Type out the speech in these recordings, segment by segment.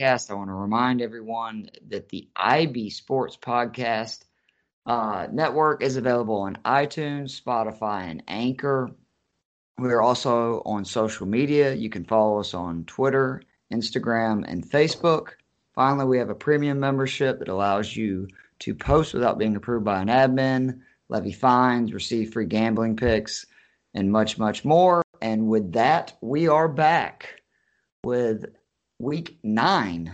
podcast. I want to remind everyone that the IB Sports Podcast uh, network is available on iTunes, Spotify, and Anchor. We are also on social media. You can follow us on Twitter, Instagram, and Facebook. Finally, we have a premium membership that allows you to post without being approved by an admin, levy fines, receive free gambling picks, and much, much more. And with that, we are back with week nine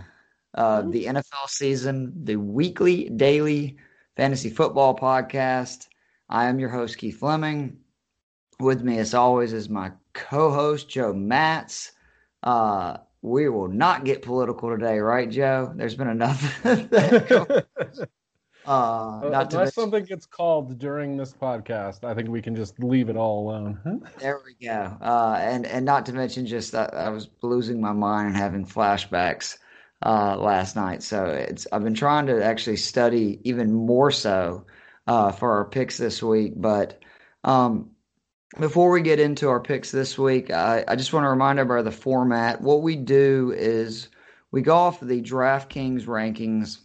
of the NFL season, the weekly, daily fantasy football podcast. I am your host, Keith Fleming. With me, as always, is my co host, Joe Matz. Uh, we will not get political today, right, Joe? There's been enough. Uh, uh, not unless something gets called during this podcast, I think we can just leave it all alone. there we go. Uh, and and not to mention, just uh, I was losing my mind and having flashbacks uh, last night. So it's I've been trying to actually study even more so uh, for our picks this week. But um, before we get into our picks this week, I, I just want to remind everybody of the format. What we do is we go off the DraftKings rankings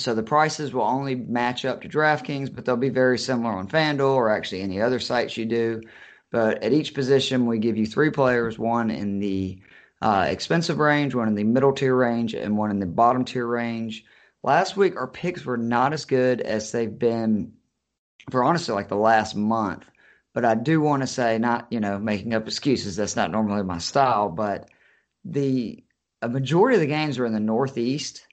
so the prices will only match up to DraftKings, but they'll be very similar on FanDuel or actually any other sites you do. But at each position, we give you three players one in the uh, expensive range, one in the middle tier range, and one in the bottom tier range. Last week, our picks were not as good as they've been for honestly like the last month. But I do want to say, not, you know, making up excuses, that's not normally my style, but the a majority of the games were in the Northeast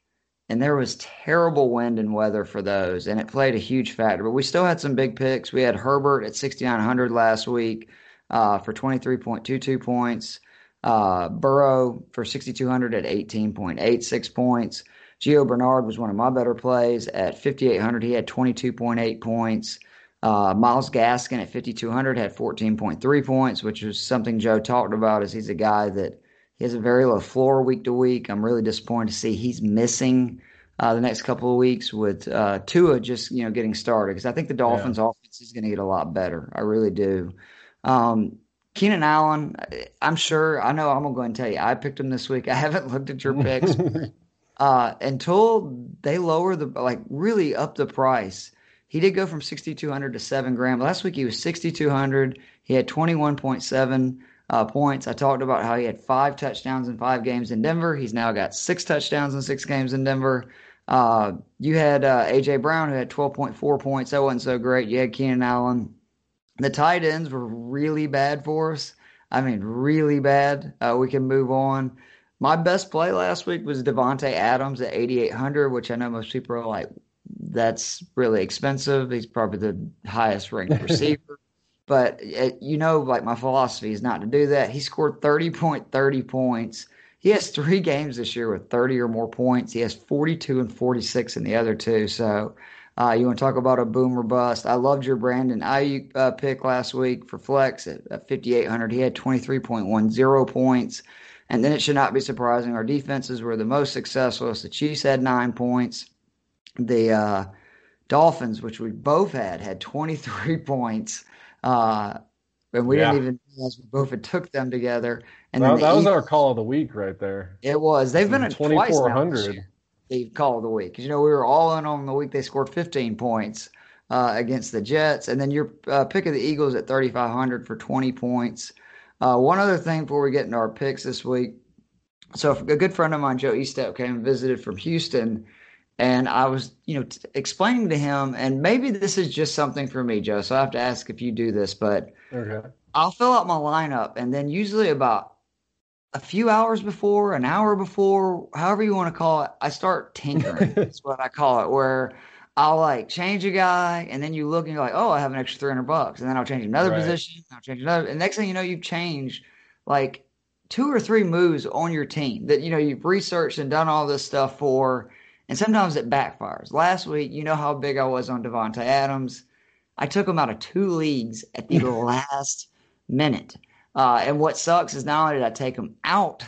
and there was terrible wind and weather for those, and it played a huge factor. But we still had some big picks. We had Herbert at 6,900 last week uh, for 23.22 points. Uh, Burrow for 6,200 at 18.86 points. Gio Bernard was one of my better plays at 5,800. He had 22.8 points. Uh, Myles Gaskin at 5,200 had 14.3 points, which was something Joe talked about. As he's a guy that he has a very low floor week to week. I'm really disappointed to see he's missing uh, the next couple of weeks with uh, Tua just you know getting started because I think the Dolphins' yeah. offense is going to get a lot better. I really do. Um, Keenan Allen, I'm sure. I know. I'm gonna go and tell you. I picked him this week. I haven't looked at your picks uh, until they lower the like really up the price. He did go from 6,200 to seven grand. Last week he was 6,200. He had 21.7 uh, points. I talked about how he had five touchdowns in five games in Denver. He's now got six touchdowns in six games in Denver. Uh, you had uh, AJ Brown who had 12.4 points. That wasn't so great. You had Keenan Allen. The tight ends were really bad for us. I mean, really bad. Uh, we can move on. My best play last week was Davante Adams at 8,800, which I know most people are like, that's really expensive. He's probably the highest ranked receiver. But it, uh, you know, like my philosophy is not to do that. He scored 30.30 points. He has three games this year with 30 or more points. He has 42 and 46 in the other two. So uh, you want to talk about a boomer bust? I loved your Brandon Aiyuk uh, pick last week for flex at, at 5,800. He had 23.10 points. And then it should not be surprising. Our defenses were the most successful. The Chiefs had nine points. The uh, Dolphins, which we both had, had 23 points. Uh, and we yeah. didn't even realize we both had took them together. And well, that was our call of the week right there. It was. They've been at twenty four hundred. The call of the week because you know we were all in on the week they scored fifteen points uh, against the Jets, and then your uh, pick of the Eagles at thirty five hundred for twenty points. Uh, one other thing before we get into our picks this week. So a good friend of mine, Joe Eastep, came and visited from Houston and I was, you know, t- explaining to him, and maybe this is just something for me, Joe. So I have to ask if you do this, but okay. I'll fill out my lineup, and then usually about a few hours before, an hour before, however you want to call it, I start tinkering. That's what I call it, where I'll like change a guy, and then you look and you're like, oh, I have an extra three hundred bucks, and then I'll change another right. position, I'll change another, and next thing you know, you've changed like two or three moves on your team that you know you've researched and done all this stuff for and sometimes it backfires. Last week, you know how big I was on Davante Adams. I took him out of two leagues at the last minute. Uh, and what sucks is not only did I take him out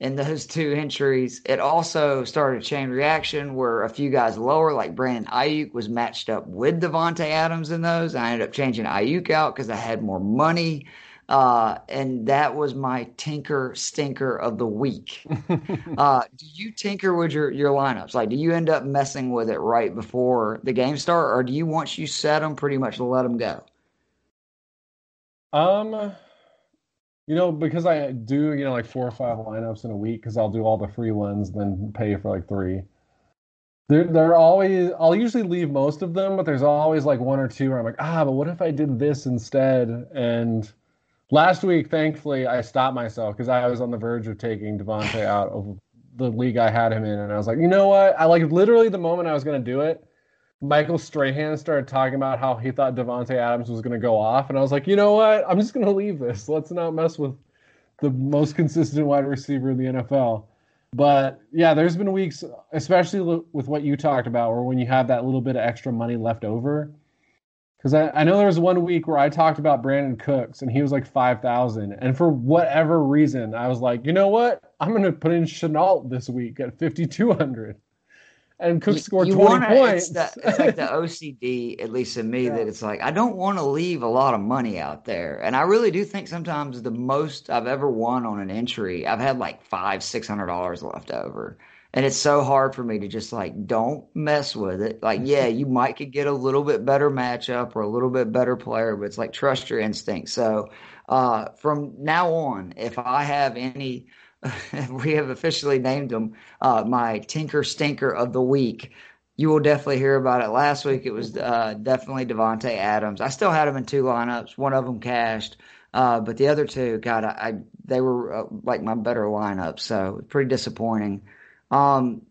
in those two entries, it also started a chain reaction where a few guys lower, like Brandon Aiyuk, was matched up with Davante Adams in those. I ended up changing Aiyuk out because I had more money. Uh, and that was my tinker stinker of the week. uh, do you tinker with your, your lineups? Like, do you end up messing with it right before the game start, or do you once you set them, pretty much let them go? Um, you know, because I do, you know, like four or five lineups in a week, because I'll do all the free ones, then pay for like three. There, there are always. I'll usually leave most of them, but there's always like one or two where I'm like, ah, but what if I did this instead? And last week, thankfully, I stopped myself because I was on the verge of taking Davante out of the league I had him in, and I was like, you know what? I like literally the moment I was going to do it, Michael Strahan started talking about how he thought Davante Adams was going to go off, and I was like, you know what? I'm just going to leave this. Let's not mess with the most consistent wide receiver in the NFL. But yeah, there's been weeks, especially with what you talked about, where when you have that little bit of extra money left over, because I, I know there was one week where I talked about Brandin Cooks and he was like 5,000. And for whatever reason, I was like, you know what? I'm going to put in Shenault this week at 5,200. And Cook scored 20 wanna, points. It's, the, it's, like the OCD, at least in me, yeah. that it's like, I don't want to leave a lot of money out there. And I really do think sometimes the most I've ever won on an entry, I've had like five, $600 left over and it's so hard for me to just like don't mess with it. Like, yeah, you might could get a little bit better matchup or a little bit better player, but it's like trust your instinct. So uh, from now on, if I have any, we have officially named them uh, my Tinker Stinker of the week. You will definitely hear about it. Last week it was uh, definitely Davante Adams. I still had him in two lineups. One of them cashed. Uh, but the other two, God, I, I they were uh, like my better lineup, so pretty disappointing. Um,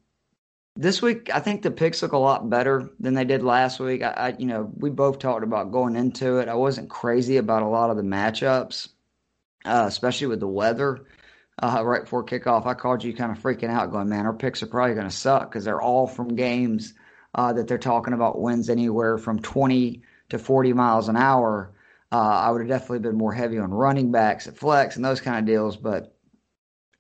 this week, I think the picks look a lot better than they did last week. I, I, you know, we both talked about going into it. I wasn't crazy about a lot of the matchups, uh, especially with the weather. Uh, right before kickoff, I called you kind of freaking out, going, "Man, our picks are probably going to suck because they're all from games uh, that they're talking about wins anywhere from 20 to 40 miles an hour." Uh, I would have definitely been more heavy on running backs at flex and those kind of deals, but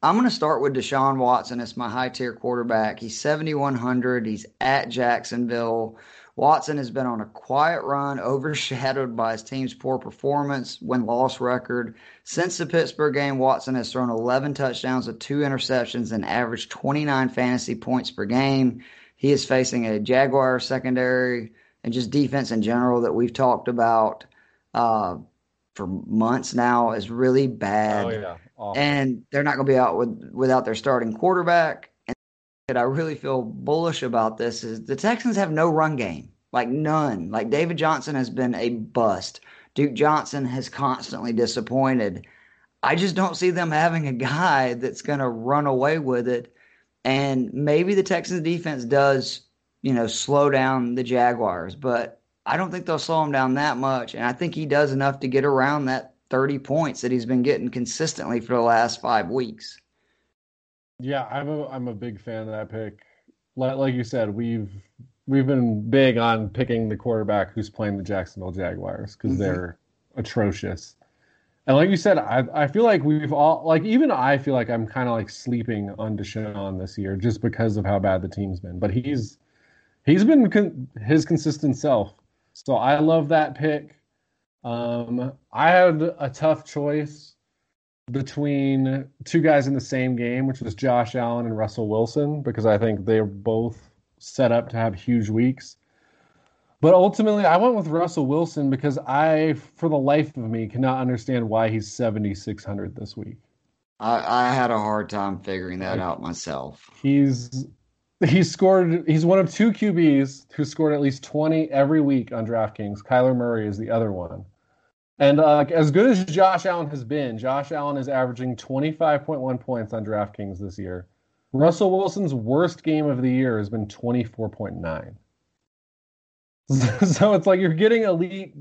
I'm going to start with Deshaun Watson as my high tier quarterback. He's 7,100. He's at Jacksonville. Watson has been on a quiet run, overshadowed by his team's poor performance, win loss record. Since the Pittsburgh game, Watson has thrown 11 touchdowns with two interceptions and averaged 29 fantasy points per game. He is facing a Jaguar secondary and just defense in general that we've talked about uh, for months now is really bad. Oh, yeah. Awful. and they're not going to be out with, without their starting quarterback. And I really feel bullish about this is the Texans have no run game, like none. Like David Johnson has been a bust. Duke Johnson has constantly disappointed. I just don't see them having a guy that's going to run away with it. And maybe the Texans defense does, you know, slow down the Jaguars, but I don't think they'll slow them down that much. And I think he does enough to get around that 30 points that he's been getting consistently for the last five weeks. Yeah, I'm a I'm a big fan of that pick. Like, like you said, we've we've been big on picking the quarterback who's playing the Jacksonville Jaguars because mm-hmm. they're atrocious. And like you said, I I feel like we've all like even I feel like I'm kind of like sleeping on Deshaun this year just because of how bad the team's been. But he's he's been con- his consistent self. So I love that pick. Um, I had a tough choice between two guys in the same game, which was Josh Allen and Russell Wilson, because I think they're both set up to have huge weeks. But ultimately, I went with Russell Wilson because I, for the life of me, cannot understand why he's 7,600 this week. I, I had a hard time figuring that out myself. He's he's scored. He's one of two QBs who scored at least 20 every week on DraftKings. Kyler Murray is the other one. And uh, as good as Josh Allen has been, Josh Allen is averaging 25.1 points on DraftKings this year. Russell Wilson's worst game of the year has been 24.9. so it's like you're getting elite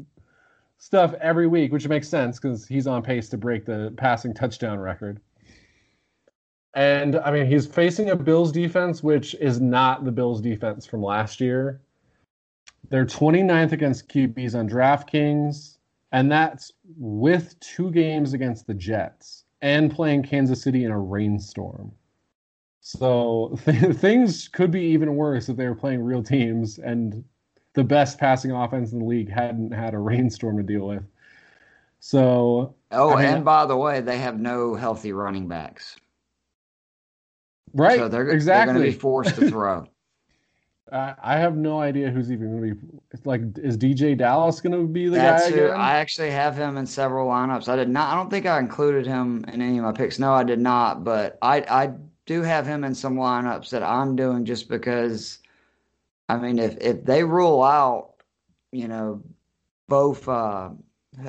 stuff every week, which makes sense because he's on pace to break the passing touchdown record. And I mean, he's facing a Bills defense, which is not the Bills defense from last year. They're 29th against QBs on DraftKings and that's with two games against the Jets and playing Kansas City in a rainstorm. So th- things could be even worse if they were playing real teams and the best passing offense in the league hadn't had a rainstorm to deal with. So Oh, I mean- and by the way, they have no healthy running backs. Right. So they're, they're exactly. going to be forced to throw. I I have no idea who's even going to be. It's like, is DeeJay Dallas going to be the That's guy who again? I actually have him in several lineups. I did not. I don't think I included him in any of my picks. No, I did not. But I I do have him in some lineups that I'm doing just because. I mean, if if they rule out, you know, both. Uh,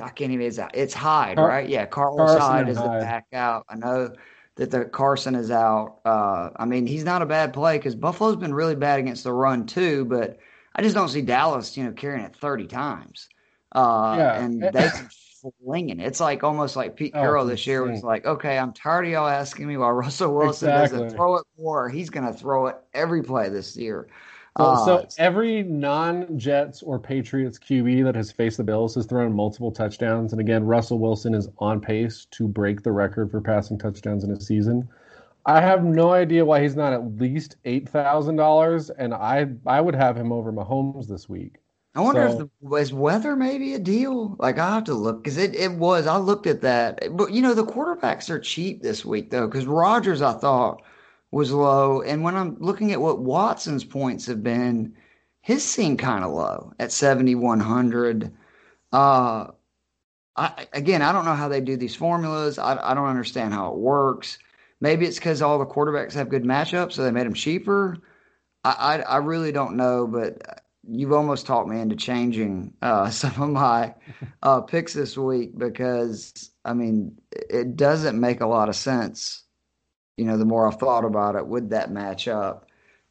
I can't even. It's, it's Hyde, Car- right? Yeah, Carlos Carson Hyde is the back out. I know that the Carson is out. Uh, I mean, he's not a bad play because Buffalo's been really bad against the run too. But I just don't see Dallas, you know, carrying it 30 times. Uh, Yeah. and they flinging. It's like almost like Pete Oh, Carroll it's this year was like, okay, I'm tired of y'all asking me why Russell Wilson Exactly. doesn't throw it more. He's going to throw it every play this year. So, Uh, so every non-Jets or Patriots QB that has faced the Bills has thrown multiple touchdowns, and again, Russell Wilson is on pace to break the record for passing touchdowns in a season. I have no idea why he's not at least eight thousand dollars, and I I would have him over Mahomes this week. I wonder So- if the, is weather maybe a deal. Like I have to look because it, it was. I looked at that, but you know the quarterbacks are cheap this week though. Because Rodgers, I thought was low, and when I'm looking at what Watson's points have been, his seem kind of low at seventy one hundred. Uh, I again, I don't know how they do these formulas. I I don't understand how it works. Maybe it's because all the quarterbacks have good matchups, so they made them cheaper. I, I I really don't know, but you've almost talked me into changing uh, some of my uh, picks this week because I mean it doesn't make a lot of sense. You know, the more I've thought about it would that match up?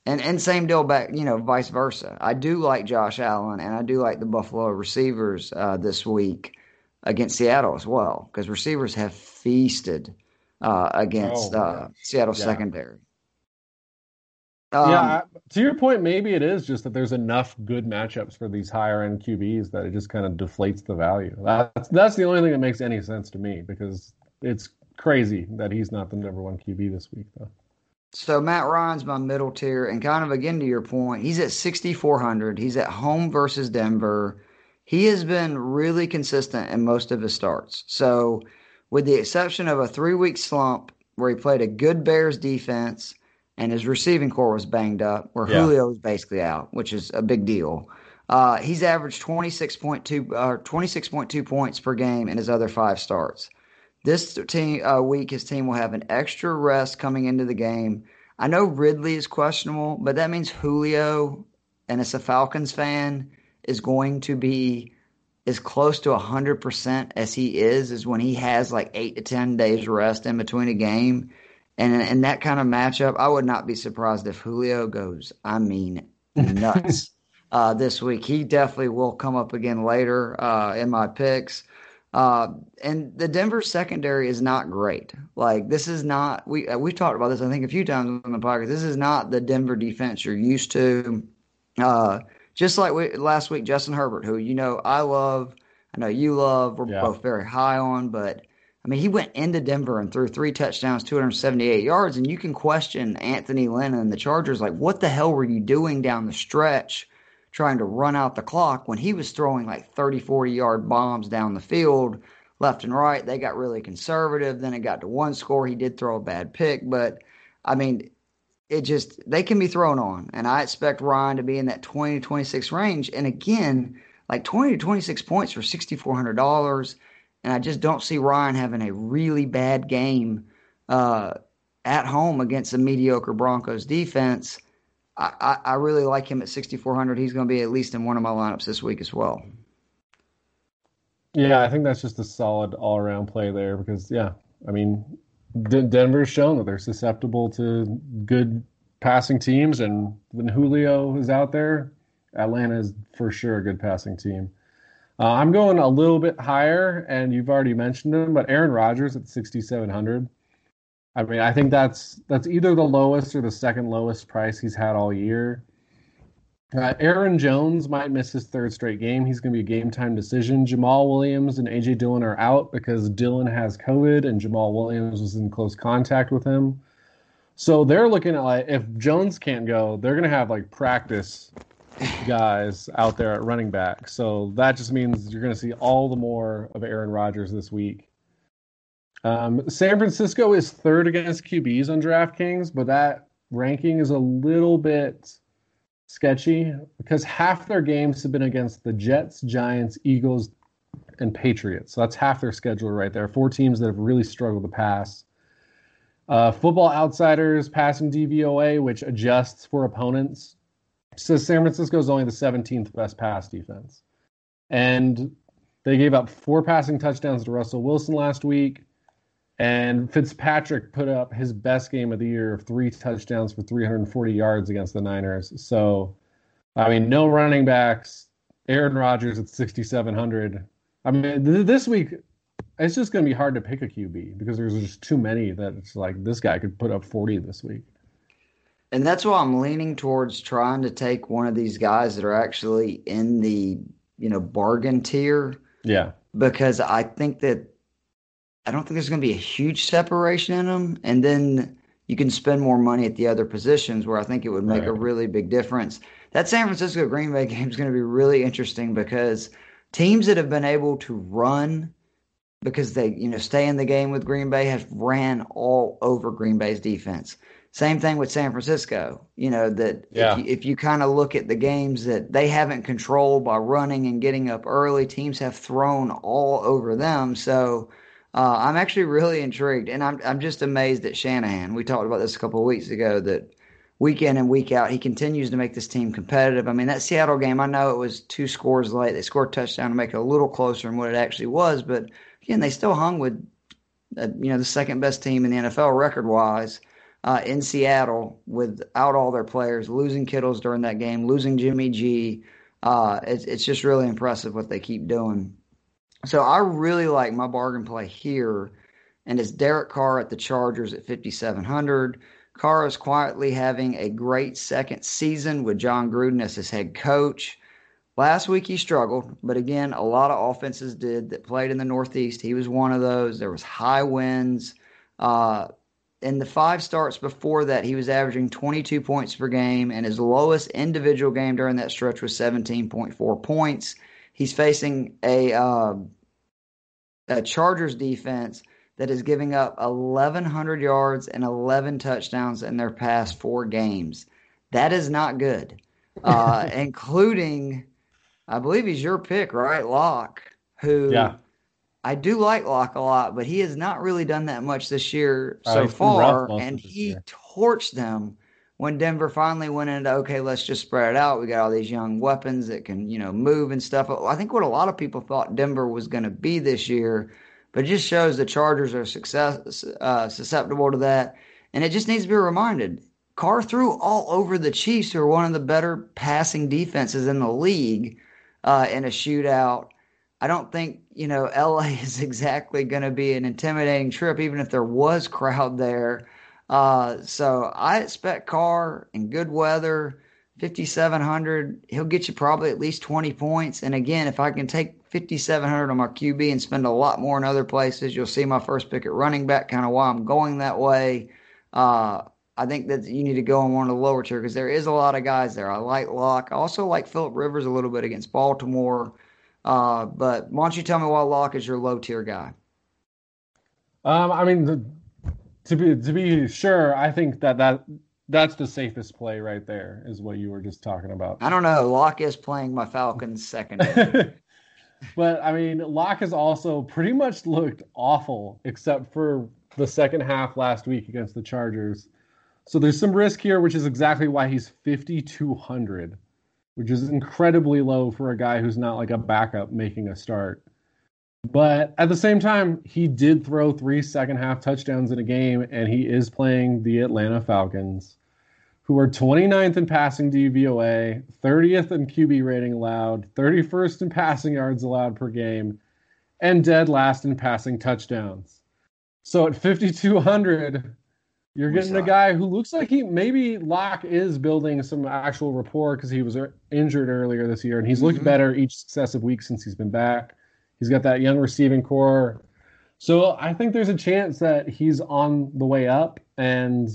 and and same deal back. You know, vice versa. I do like Josh Allen, and I do like the Buffalo receivers uh, this week against Seattle as well because receivers have feasted uh, against Oh, uh, Seattle Yeah. secondary. Um, yeah, to your point, maybe it is just that there's enough good matchups for these higher end QBs that it just kind of deflates the value. That's that's the only thing that makes any sense to me because it's crazy that he's not the number one QB this week, though. So Matt Ryan's my middle tier, and kind of again to your point, he's at 6,400. He's at home versus Denver. He has been really consistent in most of his starts. So, with the exception of a three week slump where he played a good Bears defense and his receiving corps was banged up, where Yeah. Julio was basically out, which is a big deal. Uh, he's averaged 26.2 uh, 26.2 points per game in his other five starts. This team uh, week, his team will have an extra rest coming into the game. I know Ridley is questionable, but that means Julio, and as a Falcons fan, is going to be as close to 100% as he is, is when he has like eight to 10 days rest in between a game. And in, that kind of matchup, I would not be surprised if Julio goes, I mean, nuts uh, this week. He definitely will come up again later uh, in my picks. Uh, and the Denver secondary is not great. Like this is not we uh, we've talked about this I think a few times on the podcast. This is not the Denver defense you're used to. Uh, just like we, last week, Justin Herbert, who you know I love, I know you love. We're Yeah. both very high on, but I mean he went into Denver and threw three touchdowns, 278 yards, and you can question Anthony Lynn and the Chargers. Like, what the hell were you doing down the stretch? Trying to run out the clock when he was throwing like 30, 40 yard bombs down the field, left and right. They got really conservative. Then it got to one score. He did throw a bad pick, but I mean, it just, they can be thrown on. And I expect Ryan to be in that 20 to 26 range. And again, like 20 to 26 points for $6,400. And I just don't see Ryan having a really bad game uh, at home against a mediocre Broncos defense. I, I, really like him at 6,400. He's going to be at least in one of my lineups this week as well. Yeah, I think that's just a solid all around play there because, yeah, I mean, D- Denver's shown that they're susceptible to good passing teams, and when Julio is out there, Atlanta is for sure a good passing team. Uh, I'm going a little bit higher, and you've already mentioned him, but Aaron Rodgers at 6,700. I mean, I think that's that's either the lowest or the second lowest price he's had all year. Uh, Aaron Jones might miss his third straight game. He's going to be a game time decision. Jamaal Williams and AJ Dillon are out because Dillon has COVID and Jamaal Williams was in close contact with him. So they're looking at like if Jones can't go, they're going to have like practice guys out there at running back. So that just means you're going to see all the more of Aaron Rodgers this week. Um, San Francisco is third against QBs on DraftKings, but that ranking is a little bit sketchy because half their games have been against the Jets, Giants, Eagles, and Patriots. So that's half their schedule right there. Four teams that have really struggled to pass. Uh, Football Outsiders passing DVOA, which adjusts for opponents, says San Francisco is only the 17th best pass defense. And they gave up four passing touchdowns to Russell Wilson last week. And Fitzpatrick put up his best game of the year of three touchdowns for 340 yards against the Niners. So, I mean, no running backs. Aaron Rodgers at 6,700. I mean, th- this week, it's just going to be hard to pick a QB because there's just too many that it's like this guy could put up 40 this week. And that's why I'm leaning towards trying to take one of these guys that are actually in the, you know, bargain tier. Yeah. Because I think that I don't think there's going to be a huge separation in them. And then you can spend more money at the other positions where I think it would make right. a really big difference. That San Francisco Green Bay game is going to be really interesting because teams that have been able to run because they, you know, stay in the game with Green Bay have ran all over Green Bay's defense. Same thing with San Francisco. You know that yeah. if you, if you kind of look at the games that they haven't controlled by running and getting up early, teams have thrown all over them. So uh, I'm actually really intrigued, and I'm I'm just amazed at Shanahan. We talked about this a couple of weeks ago that week in and week out he continues to make this team competitive. I mean that Seattle game, I know it was two scores late. They scored a touchdown to make it a little closer than what it actually was, but again they still hung with uh, you know the second best team in the NFL record wise. Uh, in Seattle, without all their players, losing Kittles during that game, losing Jimmy G, uh, it's, it's just really impressive what they keep doing. So I really like my bargain play here, and it's Derek Carr at the Chargers at 5,700. Carr is quietly having a great second season with Jon Gruden as his head coach. Last week he struggled, but again, a lot of offenses did that played in the Northeast. He was one of those. There was high winds. Uh, in the five starts before that, he was averaging 22 points per game, and his lowest individual game during that stretch was 17.4 points. He's facing a uh, a Chargers defense that is giving up 1,100 yards and 11 touchdowns in their past four games. That is not good, uh, including, I believe he's your pick, right? Lock, who yeah. I do like Lock a lot, but he has not really done that much this year so uh, far, and he year. torched them when Denver finally went into okay, let's just spread it out. We got all these young weapons that can you know move and stuff. I think what a lot of people thought Denver was going to be this year, but it just shows the Chargers are success uh, susceptible to that, and it just needs to be reminded. Carr threw all over the Chiefs, who are one of the better passing defenses in the league, uh, in a shootout. I don't think you know LA is exactly going to be an intimidating trip, even if there was crowd there. Uh, so I expect Carr in good weather, 5,700. He'll get you probably at least 20 points. And again, if I can take 5,700 on my QB and spend a lot more in other places, you'll see my first pick at running back, kind of why I'm going that way. Uh, I think that you need to go on one of the lower tier because there is a lot of guys there. I like Lock. I also like Philip Rivers a little bit against Baltimore. Uh, but why don't you tell me why Lock is your low tier guy? Um, I mean, the, to be to be sure, I think that that that's the safest play right there. Is what you were just talking about. I don't know. Lock is playing my Falcons second. but I mean, Lock has also pretty much looked awful, except for the second half last week against the Chargers. So there's some risk here, which is exactly why he's 5,200, which is incredibly low for a guy who's not like a backup making a start. But at the same time, he did throw three second half touchdowns in a game, and he is playing the Atlanta Falcons, who are 29th in passing DVOA, 30th in QB rating allowed, 31st in passing yards allowed per game, and dead last in passing touchdowns. So at 5,200, you're getting a guy who looks like he maybe Lock is building some actual rapport because he was injured earlier this year, and he's looked mm-hmm. better each successive week since he's been back. He's got that young receiving corps. So I think there's a chance that he's on the way up, and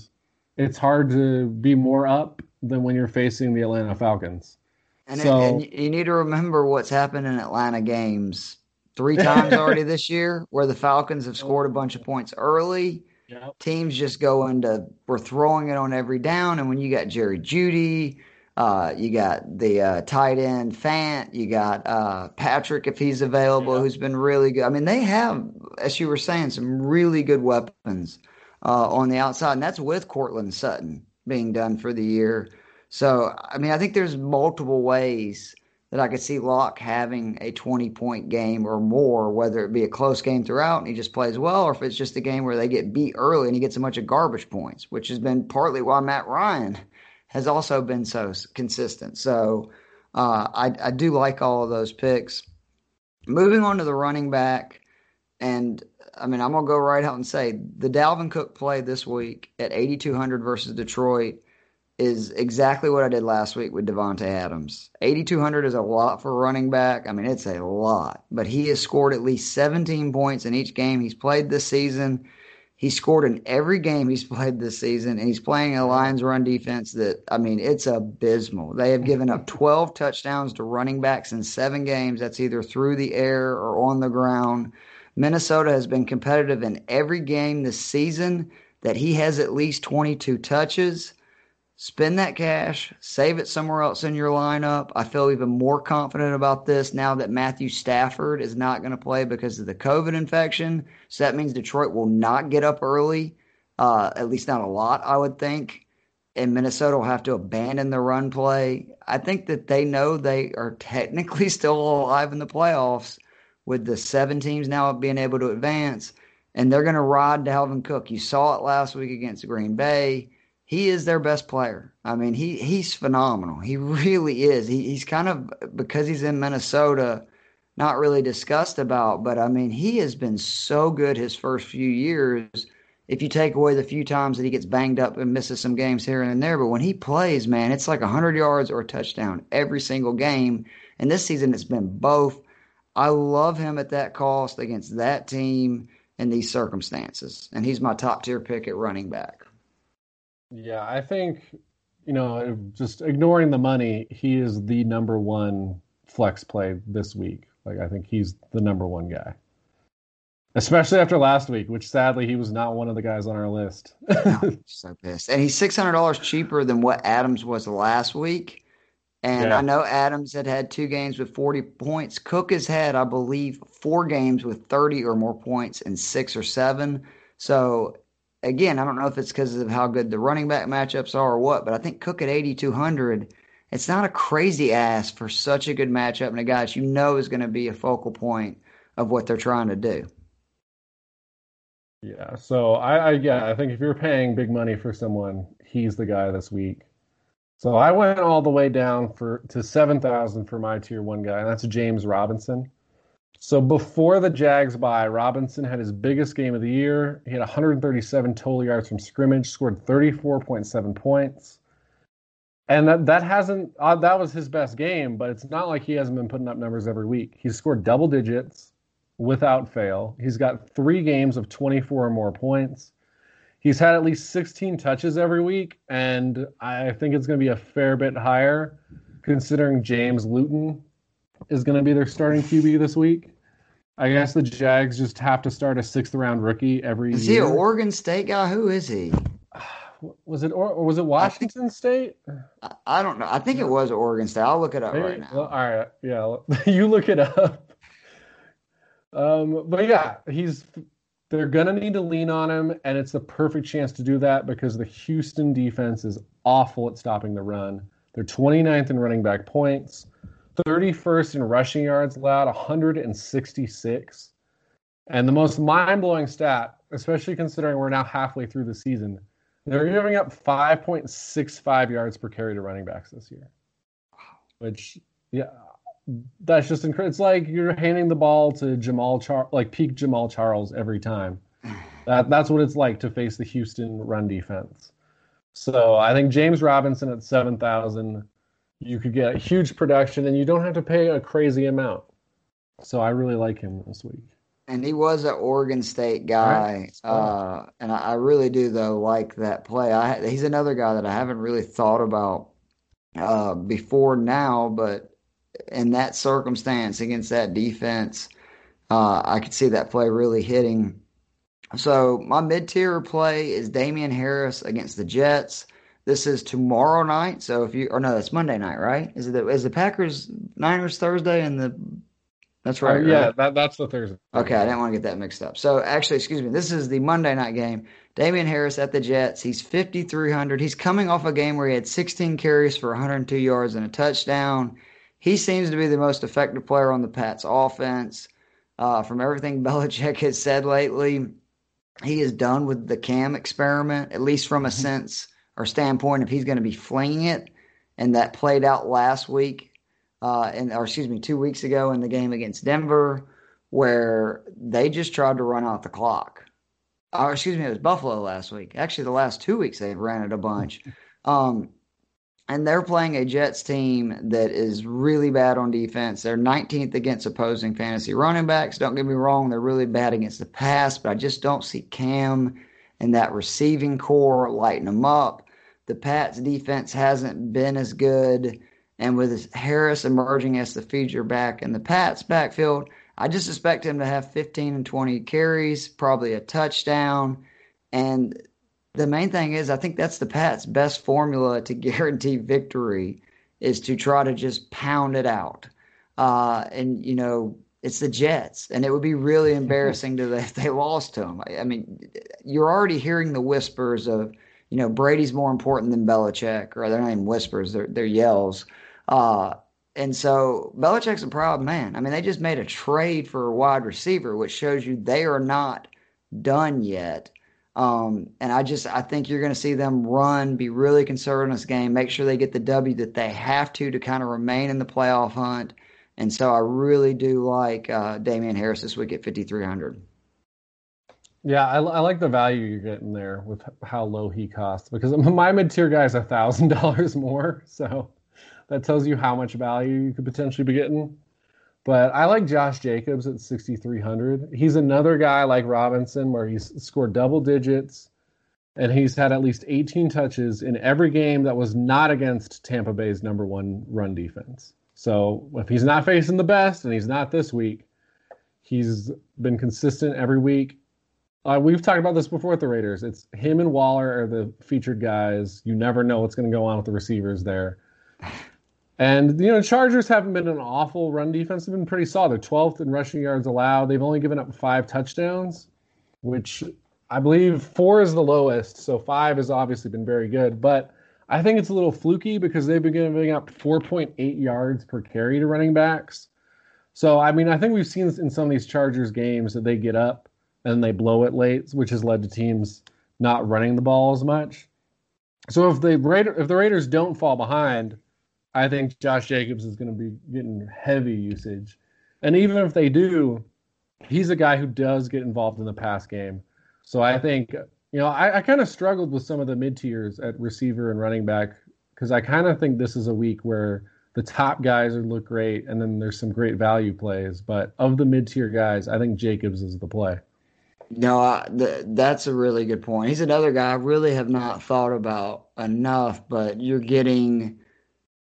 it's hard to be more up than when you're facing the Atlanta Falcons. And, so, it, and you need to remember what's happened in Atlanta games three times already this year where the Falcons have scored a bunch of points early. Yep. Teams just go into we're throwing it on every down, and when you got Jerry Jeudy, uh, you got the uh, tight end Fant, you got uh, Patrick if he's available, Yeah. who's been really good. I mean, they have, as you were saying, some really good weapons uh, on the outside, and that's with Courtland Sutton being done for the year. So, I mean, I think there's multiple ways that I could see Lock having a 20 point game or more, whether it be a close game throughout and he just plays well, or if it's just a game where they get beat early and he gets a bunch of garbage points, which has been partly why Matt Ryan has also been so consistent. So uh, I, I do like all of those picks. Moving on to the running back, and I mean, I'm going to go right out and say the Dalvin Cook play this week at 8,200 versus Detroit is exactly what I did last week with Davante Adams. 8,200 is a lot for running back. I mean, it's a lot, but he has scored at least 17 points in each game he's played this season. He scored in every game he's played this season, and he's playing a Lions run defense that, I mean, it's abysmal. They have given up 12 touchdowns to running backs in seven games. That's either through the air or on the ground. Minnesota has been competitive in every game this season that he has at least 22 touches. Spend that cash, save it somewhere else in your lineup. I feel even more confident about this now that Matthew Stafford is not going to play because of the COVID infection. So that means Detroit will not get up early, uh, at least not a lot, I would think. And Minnesota will have to abandon the run play. I think that they know they are technically still alive in the playoffs with the seven teams now being able to advance. And they're going to ride Dalvin Cook. You saw it last week against Green Bay he is their best player. I mean, he he's phenomenal. He really is. He, he's kind of because he's in Minnesota, not really discussed about, but I mean, he has been so good his first few years. If you take away the few times that he gets banged up and misses some games here and there, but when he plays, man, it's like 100 yards or a touchdown every single game. And this season, it's been both. I love him at that cost against that team in these circumstances, and he's my top tier pick at running back. Yeah, I think, you know, just ignoring the money, he is the number one flex play this week. Like, I think he's the number one guy. Especially after last week, which sadly he was not one of the guys on our list. no, so pissed. And he's six hundred dollars cheaper than what Adams was last week. And Yeah. I know Adams had had two games with forty points. Cook has had, I believe, four games with thirty or more points and six or seven. So again, I don't know if it's because of how good the running back matchups are or what, but I think Cook at eighty two hundred. It's not a crazy ass for such a good matchup and a guy that you know is going to be a focal point of what they're trying to do. Yeah, so I, I yeah, I think if you're paying big money for someone, he's the guy this week. So I went all the way down for to seven thousand for my tier one guy, and that's James Robinson. So before the Jags bye, Robinson had his biggest game of the year. He had 137 total yards from scrimmage, scored 34.7 points, and that that hasn't uh, that was his best game. But it's not like he hasn't been putting up numbers every week. He's scored double digits without fail. He's got three games of 24 or more points. He's had at least 16 touches every week, and I think it's going to be a fair bit higher considering James Luton is going to be their starting QB this week. I guess the Jags just have to start a sixth round rookie every year. Is he an Oregon State guy? Who is he? was it or, was it Washington State? I, I don't know. I think it was Oregon State. I'll look it up Maybe- right now. well, all right, yeah, you look it up. Um, but yeah, he's they're gonna need to lean on him, and it's the perfect chance to do that because the Houston defense is awful at stopping the run. They're 29th in running back points, 31st in rushing yards allowed, 166. And the most mind blowing stat, especially considering we're now halfway through the season, they're giving up 5.65 yards per carry to running backs this year. Which, yeah, that's just incredible. It's like you're handing the ball to Jamal Char, like peak Jamaal Charles every time. That that's what it's like to face the Houston run defense. So I think James Robinson at seven thousand, you could get huge production, and you don't have to pay a crazy amount. So I really like him this week. And he was an Oregon State guy, Right. uh, and I, I really do though like that play. I he's another guy that I haven't really thought about uh, before now, but in that circumstance against that defense, uh, I could see that play really hitting. So my mid tier play is Damien Harris against the Jets. This is tomorrow night. So if you or no, that's Monday night, right? Is it the, is the Packers Niners Thursday and the that's right. Uh, yeah, right? that, that's the Thursday. Okay, I didn't want to get that mixed up. So actually, excuse me, this is the Monday night game. Damien Harris at the Jets. He's 5,300. He's coming off a game where he had 16 carries for 102 yards and a touchdown. He seems to be the most effective player on the Pats offense. Uh, from everything Belichick has said lately, he is done with the Cam experiment, at least from a mm-hmm. sense or standpoint, if he's going to be flinging it. And that played out last week, uh, and or excuse me, two weeks ago in the game against Denver, where they just tried to run out the clock. Or excuse me, it was Buffalo last week. Actually, the last two weeks they've ran it a bunch. Um, and they're playing a Jets team that is really bad on defense. They're 19th against opposing fantasy running backs. Don't get me wrong, they're really bad against the pass, but I just don't see Cam and that receiving corps lighting them up. The Pats defense hasn't been as good, and with Harris emerging as the feature back in the Pats backfield, I just expect him to have 15 and 20 carries, probably a touchdown, and the main thing is I think that's the Pats' best formula to guarantee victory is to try to just pound it out. Uh, and you know, it's the Jets, and it would be really embarrassing to if they lost to them. I, I mean, you're already hearing the whispers of, you know, Brady's more important than Belichick, or they're not even whispers; they're they're yells. Uh, and so Belichick's a proud man. I mean, they just made a trade for a wide receiver, which shows you they are not done yet. Um, and I just I think you're going to see them run, be really conservative in this game, make sure they get the W that they have to to kind of remain in the playoff hunt. And so I really do like uh, Damien Harris this week at 5,300. Yeah, I, I, like the value you're getting there with how low he costs because my mid tier guy is a thousand dollars more, so that tells you how much value you could potentially be getting. But I like Josh Jacobs at 6,300. He's another guy like Robinson where he's scored double digits and he's had at least 18 touches in every game that was not against Tampa Bay's number one run defense. So if he's not facing the best, and he's not this week, he's been consistent every week. Uh, we've talked about this before with the Raiders. It's him and Waller are the featured guys. You never know what's going to go on with the receivers there. And you know, Chargers haven't been an awful run defense; they've been pretty solid. They're 12th in rushing yards allowed. They've only given up five touchdowns, which I believe four is the lowest. So five has obviously been very good, but I think it's a little fluky because they've been giving up 4.8 yards per carry to running backs. So I mean, I think we've seen in some of these Chargers games that they get up and they blow it late, which has led to teams not running the ball as much. So if the Raider, if the Raiders don't fall behind I think Josh Jacobs is going to be getting heavy usage. And even if they do, he's a guy who does get involved in the pass game. So I think, you know, I, I kind of struggled with some of the mid tiers at receiver and running back because I kind of think this is a week where the top guys would look great and then there's some great value plays. But of the mid tier guys, I think Jacobs is the play. No, I, th- that's a really good point. He's another guy I really have not thought about enough, but you're getting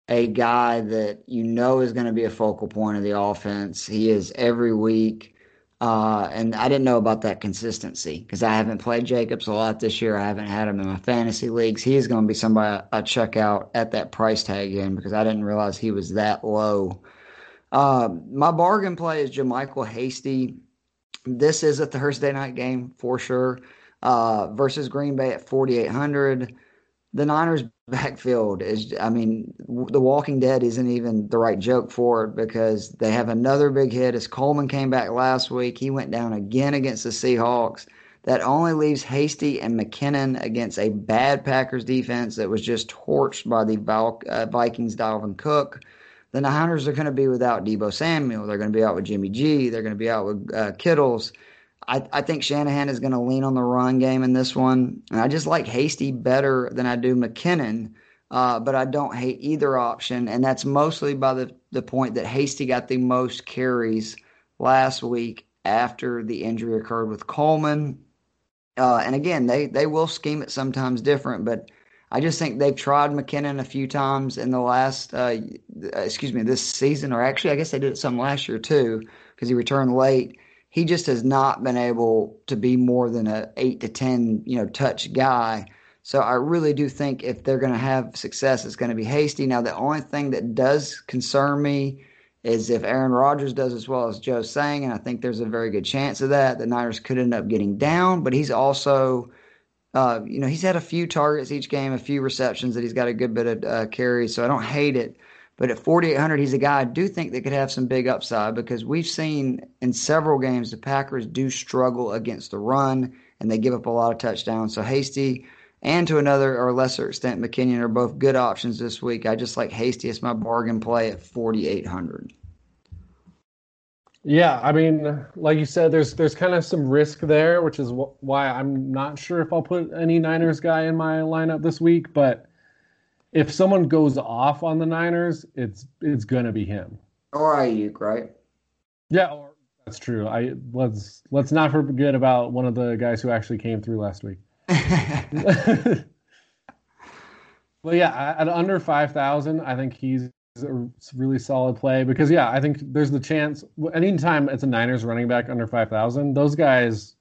a guy that you know is going to be a focal point of the offense. He is every week. Uh, and I didn't know about that consistency because I haven't played Jacobs a lot this year. I haven't had him in my fantasy leagues. He is going to be somebody I, check out at that price tag in because I didn't realize he was that low. Uh, my bargain play is JaMycal Hasty. This is a Thursday night game for sure uh, versus Green Bay at 4,800 the Niners backfield is, I mean, The Walking Dead isn't even the right joke for it because they have another big hit. As Coleman came back last week, he went down again against the Seahawks. That only leaves Hasty and McKinnon against a bad Packers defense that was just torched by the uh, Vikings' Dalvin Cook. The Niners are going to be without Deebo Samuel. They're going to be out with Jimmy G. They're going to be out with uh, Kittles. I, I think Shanahan is going to lean on the run game in this one. And I just like Hasty better than I do McKinnon, uh, but I don't hate either option. And that's mostly by the, the point that Hasty got the most carries last week after the injury occurred with Coleman. Uh, and again, they, they will scheme it sometimes different, but I just think they've tried McKinnon a few times in the last, uh, excuse me, this season, or actually, I guess they did it some last year too, because he returned late He just has not been able to be more than a eight to ten, you know, touch guy. So I really do think if they're going to have success, it's going to be hasty. Now, the only thing that does concern me is if Aaron Rodgers does as well as Joe's saying, and I think there's a very good chance of that, the Niners could end up getting down, but he's also, uh, you know, he's had a few targets each game, a few receptions that he's got a good bit of uh, carries, so I don't hate it. But at 4,800, he's a guy I do think that could have some big upside because we've seen in several games the Packers do struggle against the run and they give up a lot of touchdowns. So Hasty and to another or lesser extent McKinnon are both good options this week. I just like Hasty as my bargain play at 4,800. Yeah, I mean, like you said, there's there's kind of some risk there, which is wh- why I'm not sure if I'll put any Niners guy in my lineup this week. But if someone goes off on the Niners, it's it's gonna be him. Or Aiyuk, right? Yeah, or, that's true. I let's let's not forget about one of the guys who actually came through last week. well, yeah, at under five thousand, I think he's a really solid play because yeah, I think there's the chance. Anytime it's a Niners running back under five thousand, those guys.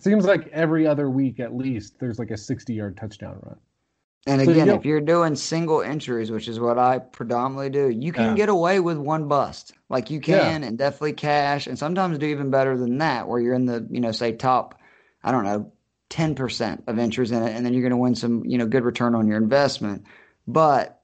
Seems like every other week at least there's like a 60 yard touchdown run. And again, if you're doing single entries, which is what I predominantly do, you can yeah. get away with one bust. Like you can yeah. and definitely cash and sometimes do even better than that where you're in the, you know, say top, I don't know, 10% of entries in it and then you're going to win some, you know, good return on your investment. But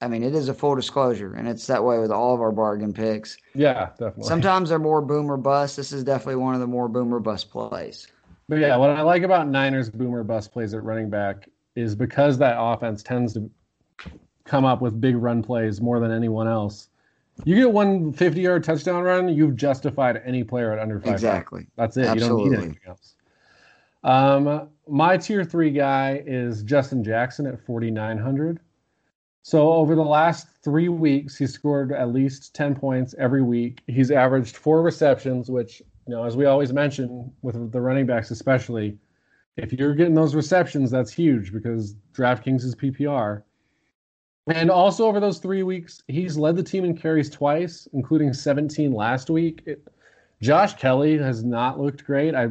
I mean, it is a full disclosure and it's that way with all of our bargain picks. Yeah, definitely. Sometimes they're more boomer bust. This is definitely one of the more boomer bust plays. But yeah, what I like about Niners boomer bust plays at running back is because that offense tends to come up with big run plays more than anyone else. You get one 50 yard touchdown run, you've justified any player at under five. Exactly. That's it. Absolutely. You don't need anything else. Um, my tier three guy is Justin Jackson at 4,900. So over the last three weeks, he scored at least 10 points every week. He's averaged four receptions, which, you know, as we always mention with the running backs, especially, if you're getting those receptions, that's huge because DraftKings is PPR. And also over those three weeks, he's led the team in carries twice, including 17 last week. It, Josh Kelley has not looked great. I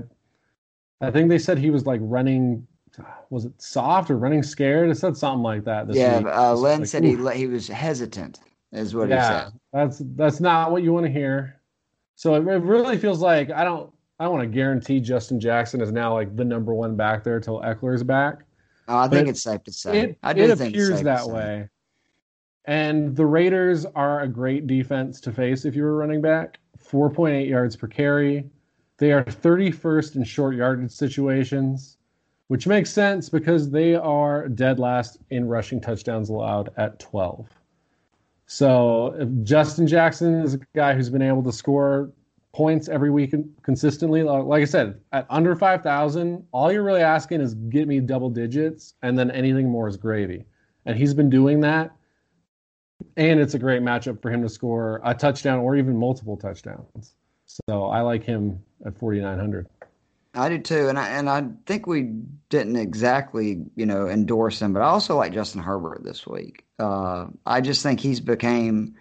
I think they said he was like running was it soft or running scared? It said something like that. yeah, uh, Lynn like, said he he was hesitant, is what yeah, he said. That's that's not what you want to hear. So it, it really feels like I don't I want to guarantee Justin Jackson is now like the number one back there till Ekeler's back. Oh, I think it's safe to say. It, I do it think appears that way. And the Raiders are a great defense to face if you were running back. 4.8 yards per carry. They are 31st in short yardage situations, which makes sense because they are dead last in rushing touchdowns allowed at 12. So if Justin Jackson is a guy who's been able to score points every week consistently. Like I said, at under 5,000, all you're really asking is get me double digits, and then anything more is gravy. And he's been doing that. And it's a great matchup for him to score a touchdown or even multiple touchdowns. So I like him at 4,900. I do too, and I and I think we didn't exactly, you know, endorse him, but I also like Justin Herbert this week. Uh, I just think he's became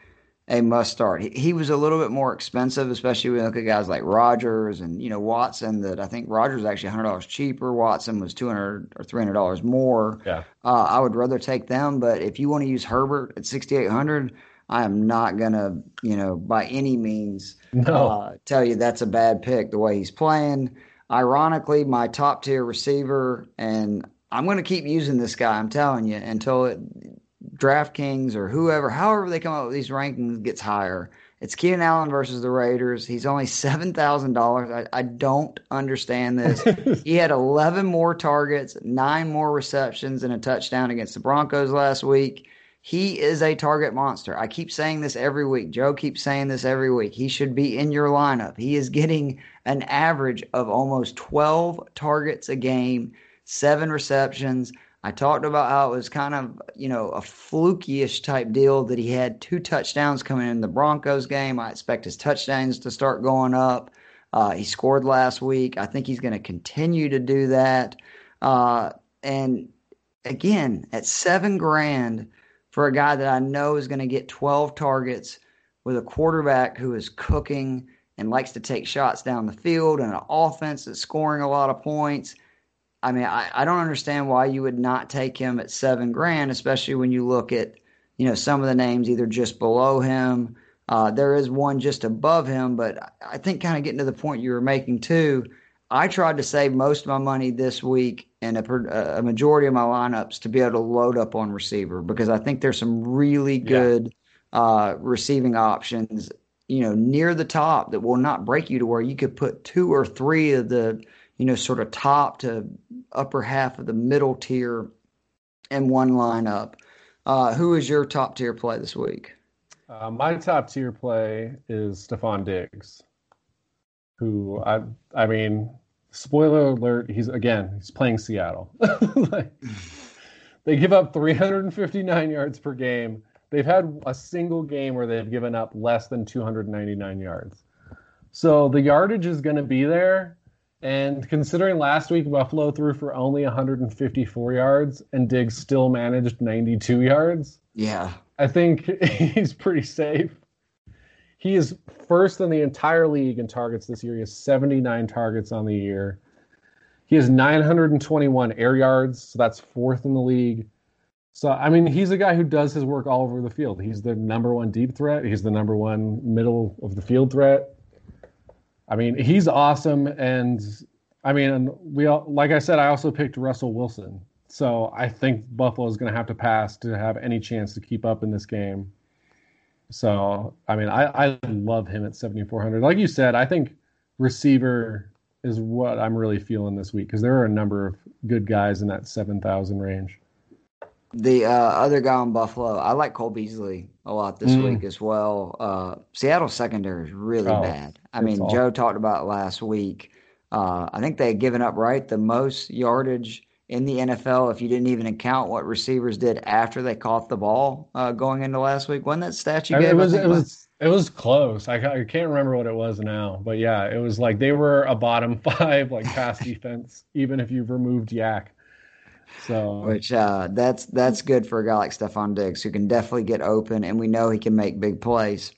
a must start. He, he, was a little bit more expensive, especially when you look at guys like Rodgers and you know Watson. That I think Rodgers was actually hundred dollars cheaper. Watson was two hundred or three hundred dollars more. Yeah, uh, I would rather take them. But if you want to use Herbert at sixty eight hundred, I am not gonna you know by any means no. uh, tell you that's a bad pick the way he's playing. Ironically, my top tier receiver, and I'm going to keep using this guy. I'm telling you until it DraftKings or whoever, however they come up with these rankings, gets higher. It's Keenan Allen versus the Raiders. He's only seven thousand dollars. I don't understand this. he had eleven more targets, nine more receptions, and a touchdown against the Broncos last week. He is a target monster. I keep saying this every week. Joe keeps saying this every week. He should be in your lineup. He is getting an average of almost 12 targets a game, seven receptions. I talked about how it was kind of, you know, a fluky-ish type deal that he had two touchdowns coming in the Broncos game. I expect his touchdowns to start going up. Uh, he scored last week. I think he's going to continue to do that. Uh, and again, at seven grand for a guy that I know is going to get 12 targets with a quarterback who is cooking and likes to take shots down the field and an offense that's scoring a lot of points. I mean, I, I don't understand why you would not take him at seven grand, especially when you look at, you know, some of the names either just below him. Uh, there is one just above him, but I think kind of getting to the point you were making too. I tried to save most of my money this week and a, a majority of my lineups to be able to load up on receiver because I think there's some really good yeah. uh, receiving options, you know, near the top that will not break you to where you could put two or three of the you know, sort of top to upper half of the middle tier in one lineup. Uh, who is your top tier play this week? Uh, my top tier play is Stefon Diggs, who I I mean, spoiler alert, he's again he's playing Seattle. like, they give up 359 yards per game. They've had a single game where they've given up less than 299 yards. So the yardage is going to be there, and considering last week Buffalo threw for only 154 yards and Diggs still managed 92 yards, yeah, I think he's pretty safe. He is first in the entire league in targets this year. He has 79 targets on the year. He has 921 air yards, so that's fourth in the league. So I mean, he's a guy who does his work all over the field. He's the number one deep threat. He's the number one middle of the field threat. I mean, he's awesome, and I mean, we all, like I said, I also picked Russell Wilson, so I think Buffalo is going to have to pass to have any chance to keep up in this game. So I mean, I, I love him at 7400. Like you said, I think receiver is what I'm really feeling this week because there are a number of good guys in that 7000 range. The uh, other guy on Buffalo, I like Cole Beasley a lot this mm. week as well. Uh, Seattle's secondary is really oh, bad. I mean, awful. Joe talked about last week. Uh, I think they had given up right the most yardage in the NFL if you didn't even account what receivers did after they caught the ball uh, going into last week. Wasn't that stat you gave? It was. It was. It was close. I, I can't remember what it was now, but yeah, it was like they were a bottom five like pass defense, even if you've removed YAC. So which uh, that's that's good for a guy like Stefon Diggs who can definitely get open, and we know he can make big plays.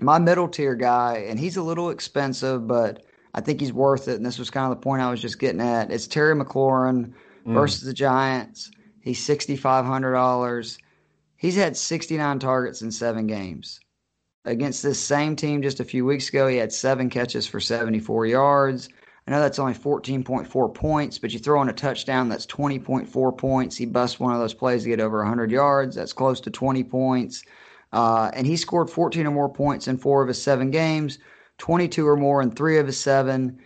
My middle tier guy, and he's a little expensive, but I think he's worth it. And this was kind of the point I was just getting at. It's Terry McLaurin mm. versus the Giants. He's sixty five hundred dollars. He's had sixty nine targets in seven games. Against this same team just a few weeks ago, he had seven catches for seventy four yards. I know that's only 14.4 points, but you throw in a touchdown, that's 20.4 points. He busts one of those plays to get over 100 yards. That's close to 20 points. Uh, and he scored 14 or more points in four of his seven games, 22 or more in three of his seven.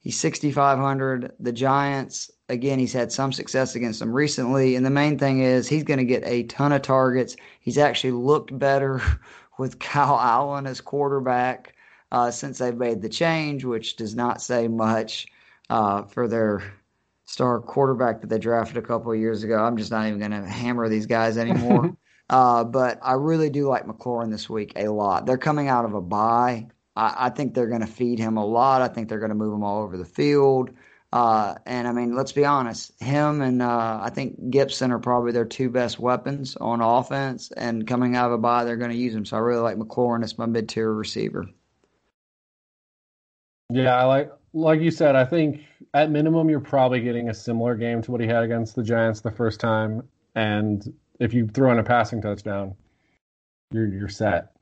He's 6,500. The Giants, again, he's had some success against them recently. And the main thing is he's going to get a ton of targets. He's actually looked better with Kyle Allen as quarterback uh, since they've made the change, which does not say much uh, for their star quarterback that they drafted a couple of years ago. I'm just not even going to hammer these guys anymore. uh, but I really do like McLaurin this week a lot. They're coming out of a bye. I, I think they're going to feed him a lot. I think they're going to move him all over the field. Uh, and I mean, let's be honest, him and uh, I think Gibson are probably their two best weapons on offense. And coming out of a bye, they're going to use him. So I really like McLaurin as my mid tier receiver. Yeah, like like you said, I think at minimum you're probably getting a similar game to what he had against the Giants the first time, and if you throw in a passing touchdown, you're you're set.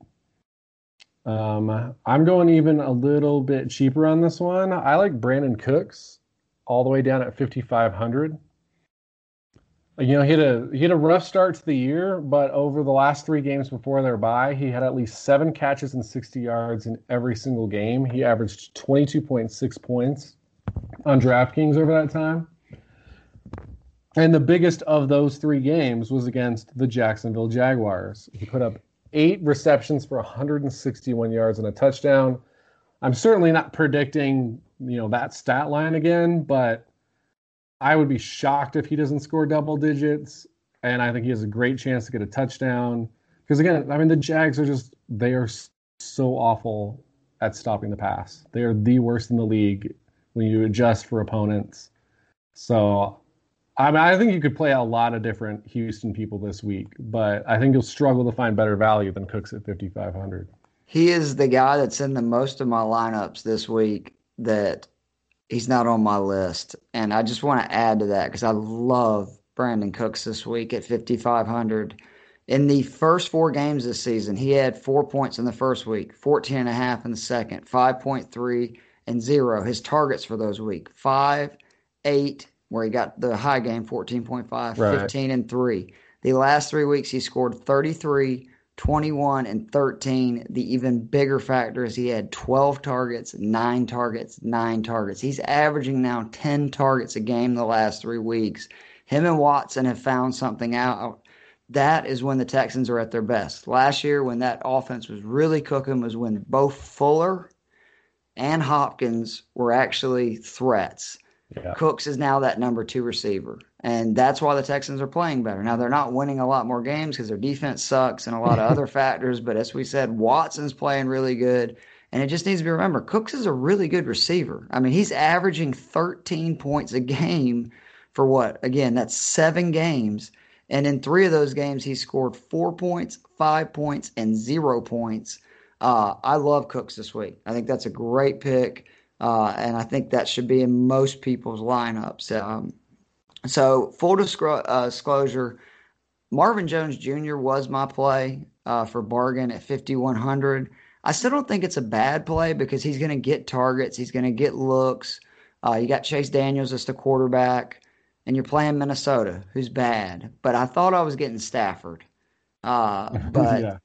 Um, I'm going even a little bit cheaper on this one. I like Brandin Cooks all the way down at 5500 you know, he had a he had a rough start to the year, but over the last three games before their bye, he had at least seven catches and 60 yards in every single game. He averaged 22.6 points on DraftKings over that time. And the biggest of those three games was against the Jacksonville Jaguars. He put up eight receptions for 161 yards and a touchdown. I'm certainly not predicting, you know, that stat line again, but I would be shocked if he doesn't score double digits. And I think he has a great chance to get a touchdown. Because again, I mean, the Jags are just, they are so awful at stopping the pass. They are the worst in the league when you adjust for opponents. So, I mean, I think you could play a lot of different Houston people this week, but I think you'll struggle to find better value than Cooks at 5,500. he is the guy that's in the most of my lineups this week that he's not on my list. And I just want to add to that because I love Brandin Cooks this week at 5,500. In the first four games this season, he had four points in the first week, 14 and a half in the second, 5.3 and zero. His targets for those week, five, eight, where he got the high game, 14.5, right. 15 and three. The last three weeks, he scored 33, 21 and 13. The even bigger factor is he had 12 targets, nine targets, nine targets. He's averaging now 10 targets a game the last three weeks. Him and Watson have found something out. That is when the Texans are at their best. Last year, when that offense was really cooking, was when both Fuller and Hopkins were actually threats. Yeah. Cooks is now that number two receiver. And that's why the Texans are playing better. Now, they're not winning a lot more games because their defense sucks and a lot of other factors. But as we said, Watson's playing really good. And it just needs to be remembered Cooks is a really good receiver. I mean, he's averaging 13 points a game for what? Again, that's seven games. And in three of those games, he scored four points, five points, and zero points. Uh, I love Cooks this week. I think that's a great pick. Uh, and I think that should be in most people's lineups. Um, so, full uh, disclosure, Marvin Jones Jr. was my play uh, for bargain at 5,100. I still don't think it's a bad play because he's going to get targets, he's going to get looks. Uh, you got Chase Daniels as the quarterback, and you're playing Minnesota, who's bad. But I thought I was getting Stafford. Uh, but yeah.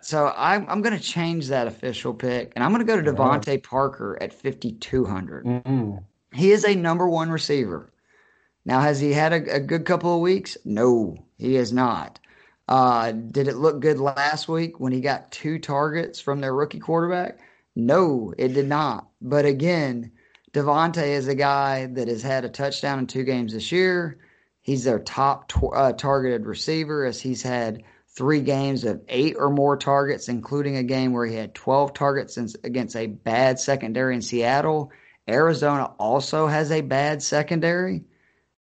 so I'm I'm going to change that official pick, and I'm going to go to DeVante Parker at 5,200. Mm-hmm. He is a number one receiver. Now, has he had a, a good couple of weeks? No, he has not. Uh, did it look good last week when he got two targets from their rookie quarterback? No, it did not. But again, DeVante is a guy that has had a touchdown in two games this year. He's their top uh, targeted receiver as he's had three games of eight or more targets, including a game where he had 12 targets against a bad secondary in Seattle. Arizona also has a bad secondary.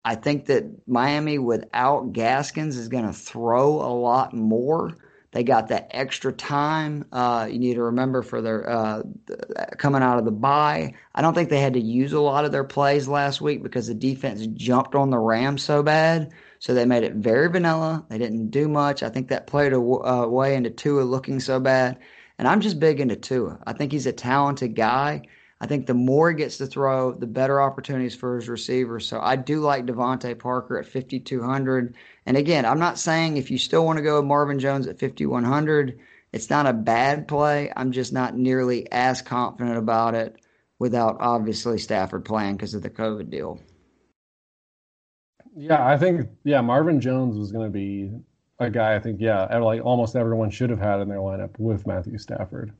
I think that Miami without Gaskins is going to throw a lot more. They got that extra time. Uh, you need to remember for their uh, coming out of the bye. I don't think they had to use a lot of their plays last week because the defense jumped on the Rams so bad. So they made it very vanilla. They didn't do much. I think that played a uh, way into Tua looking so bad. And I'm just big into Tua. I think he's a talented guy. I think the more he gets to throw, the better opportunities for his receivers. So I do like DeVante Parker at 5,200. And again, I'm not saying if you still want to go with Marvin Jones at 5,100, it's not a bad play. I'm just not nearly as confident about it without obviously Stafford playing because of the COVID deal. Yeah, I think yeah, Marvin Jones was going to be a guy. I think yeah, like almost everyone should have had in their lineup with Matthew Stafford.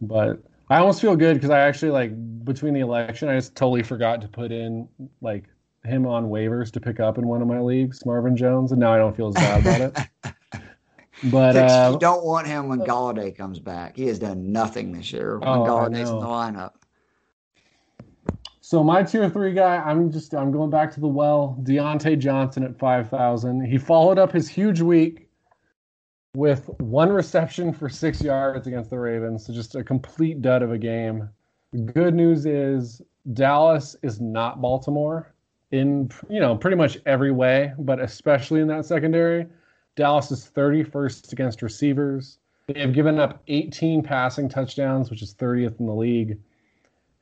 But I almost feel good because I actually like between the election, I just totally forgot to put in like him on waivers to pick up in one of my leagues, Marvin Jones, and now I don't feel as bad about it. But uh, you don't want him when Golladay comes back. He has done nothing this year when oh, Golladay's in the lineup. So my tier three guy, I'm just I'm going back to the well. Diontae Johnson at five thousand. He followed up his huge week with one reception for six yards against the Ravens. So just a complete dud of a game. good news is Dallas is not Baltimore in you know pretty much every way, but especially in that secondary. Dallas is 31st against receivers. They have given up 18 passing touchdowns, which is 30th in the league.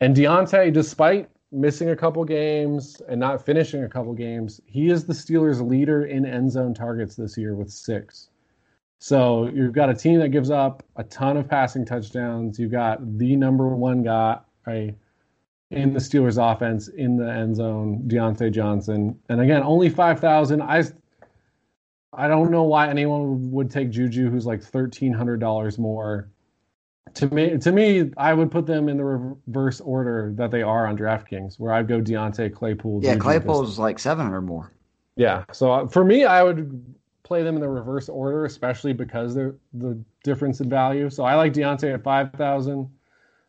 And Diontae, despite missing a couple games and not finishing a couple games, he is the Steelers' leader in end zone targets this year with six. So you've got a team that gives up a ton of passing touchdowns. You've got the number one guy right, in the Steelers offense in the end zone, Diontae Johnson. And again, only 5,000. I, I don't know why anyone would take Juju, who's like $1,300 more. To me, to me, I would put them in the reverse order that they are on DraftKings, where I'd go Diontae, Claypool. Yeah, Juju, Claypool's like 700 more. Yeah. So uh, for me, I would play them in the reverse order, especially because they're the difference in value. So I like Diontae at five thousand.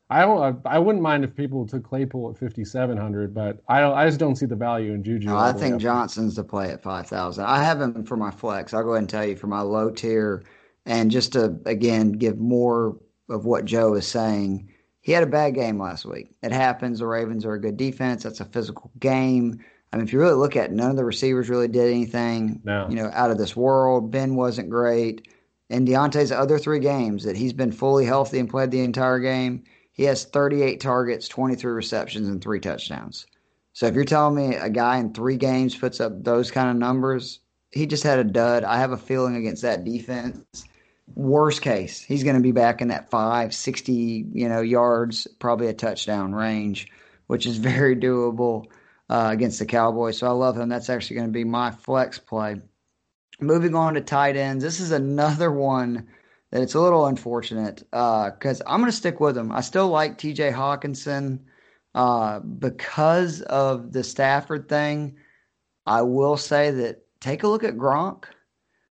I don't. I wouldn't mind if people took Claypool at fifty seven hundred, but I don't. I just don't see the value in Juju. No, I think Johnson's the play at five thousand. I have him for my flex. I'll go ahead and tell you for my low tier, and just to again give more of what Joe is saying. He had a bad game last week. It happens. The Ravens are a good defense. That's a physical game. I mean, if you really look at it, none of the receivers really did anything, No. you know, out of this world. Ben wasn't great. In Diontae's other three games that he's been fully healthy and played the entire game, he has 38 targets, 23 receptions, and three touchdowns. So if you're telling me a guy in three games puts up those kind of numbers, he just had a dud. I have a feeling against that defense. Worst case, he's going to be back in that five, 60, you know, yards, probably a touchdown range, which is very doable uh, against the Cowboys. So I love him. That's actually going to be my flex play. Moving on to tight ends, this is another one that it's a little unfortunate because I'm going to stick with him. I still like T.J. Hockenson uh, because of the Stafford thing. I will say that take a look at Gronk.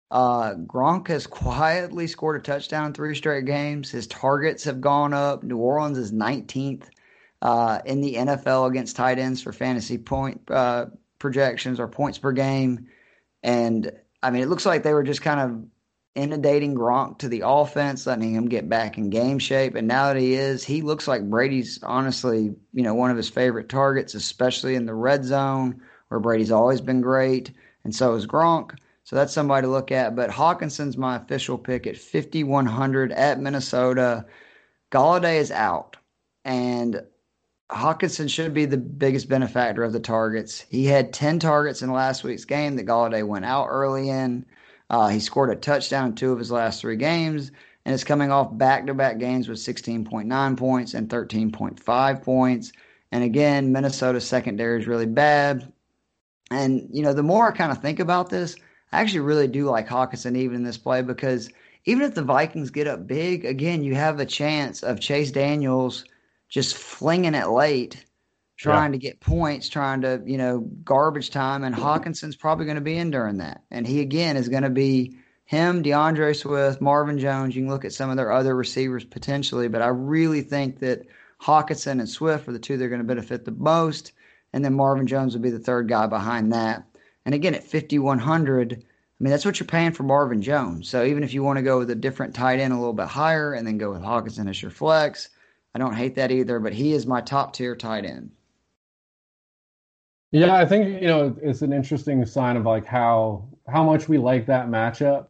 Uh, Gronk has quietly scored a touchdown in three straight games. His targets have gone up. New Orleans is 19th uh, in the NFL against tight ends for fantasy point uh, projections or points per game. And I mean, it looks like they were just kind of inundating Gronk to the offense, letting him get back in game shape. And now that he is, he looks like Brady's honestly, you know, one of his favorite targets, especially in the red zone where Brady's always been great. And so is Gronk. So that's somebody to look at. But Hockenson's my official pick at 5,100 at Minnesota. Golladay is out. And Hockenson should be the biggest benefactor of the targets. He had 10 targets in last week's game that Golladay went out early in. Uh, he scored a touchdown in two of his last three games and is coming off back to back games with 16.9 points and 13.5 points. And again, Minnesota's secondary is really bad. And, you know, the more I kind of think about this, I actually really do like Hockenson even in this play because even if the Vikings get up big, again, you have a chance of Chase Daniels just flinging it late, trying yeah. to get points, trying to, you know, garbage time. And Hockenson's probably going to be in during that. And he, again, is going to be him, DeAndre Swift, Marvin Jones. You can look at some of their other receivers potentially, but I really think that Hockenson and Swift are the two that are going to benefit the most. And then Marvin Jones will be the third guy behind that. And again, at 5,100, I mean, that's what you're paying for Marvin Jones. So even if you want to go with a different tight end a little bit higher and then go with Hawkinson as your flex, don't hate that either, but he is my top tier tight end. Yeah, I think you know it's an interesting sign of like how how much we like that matchup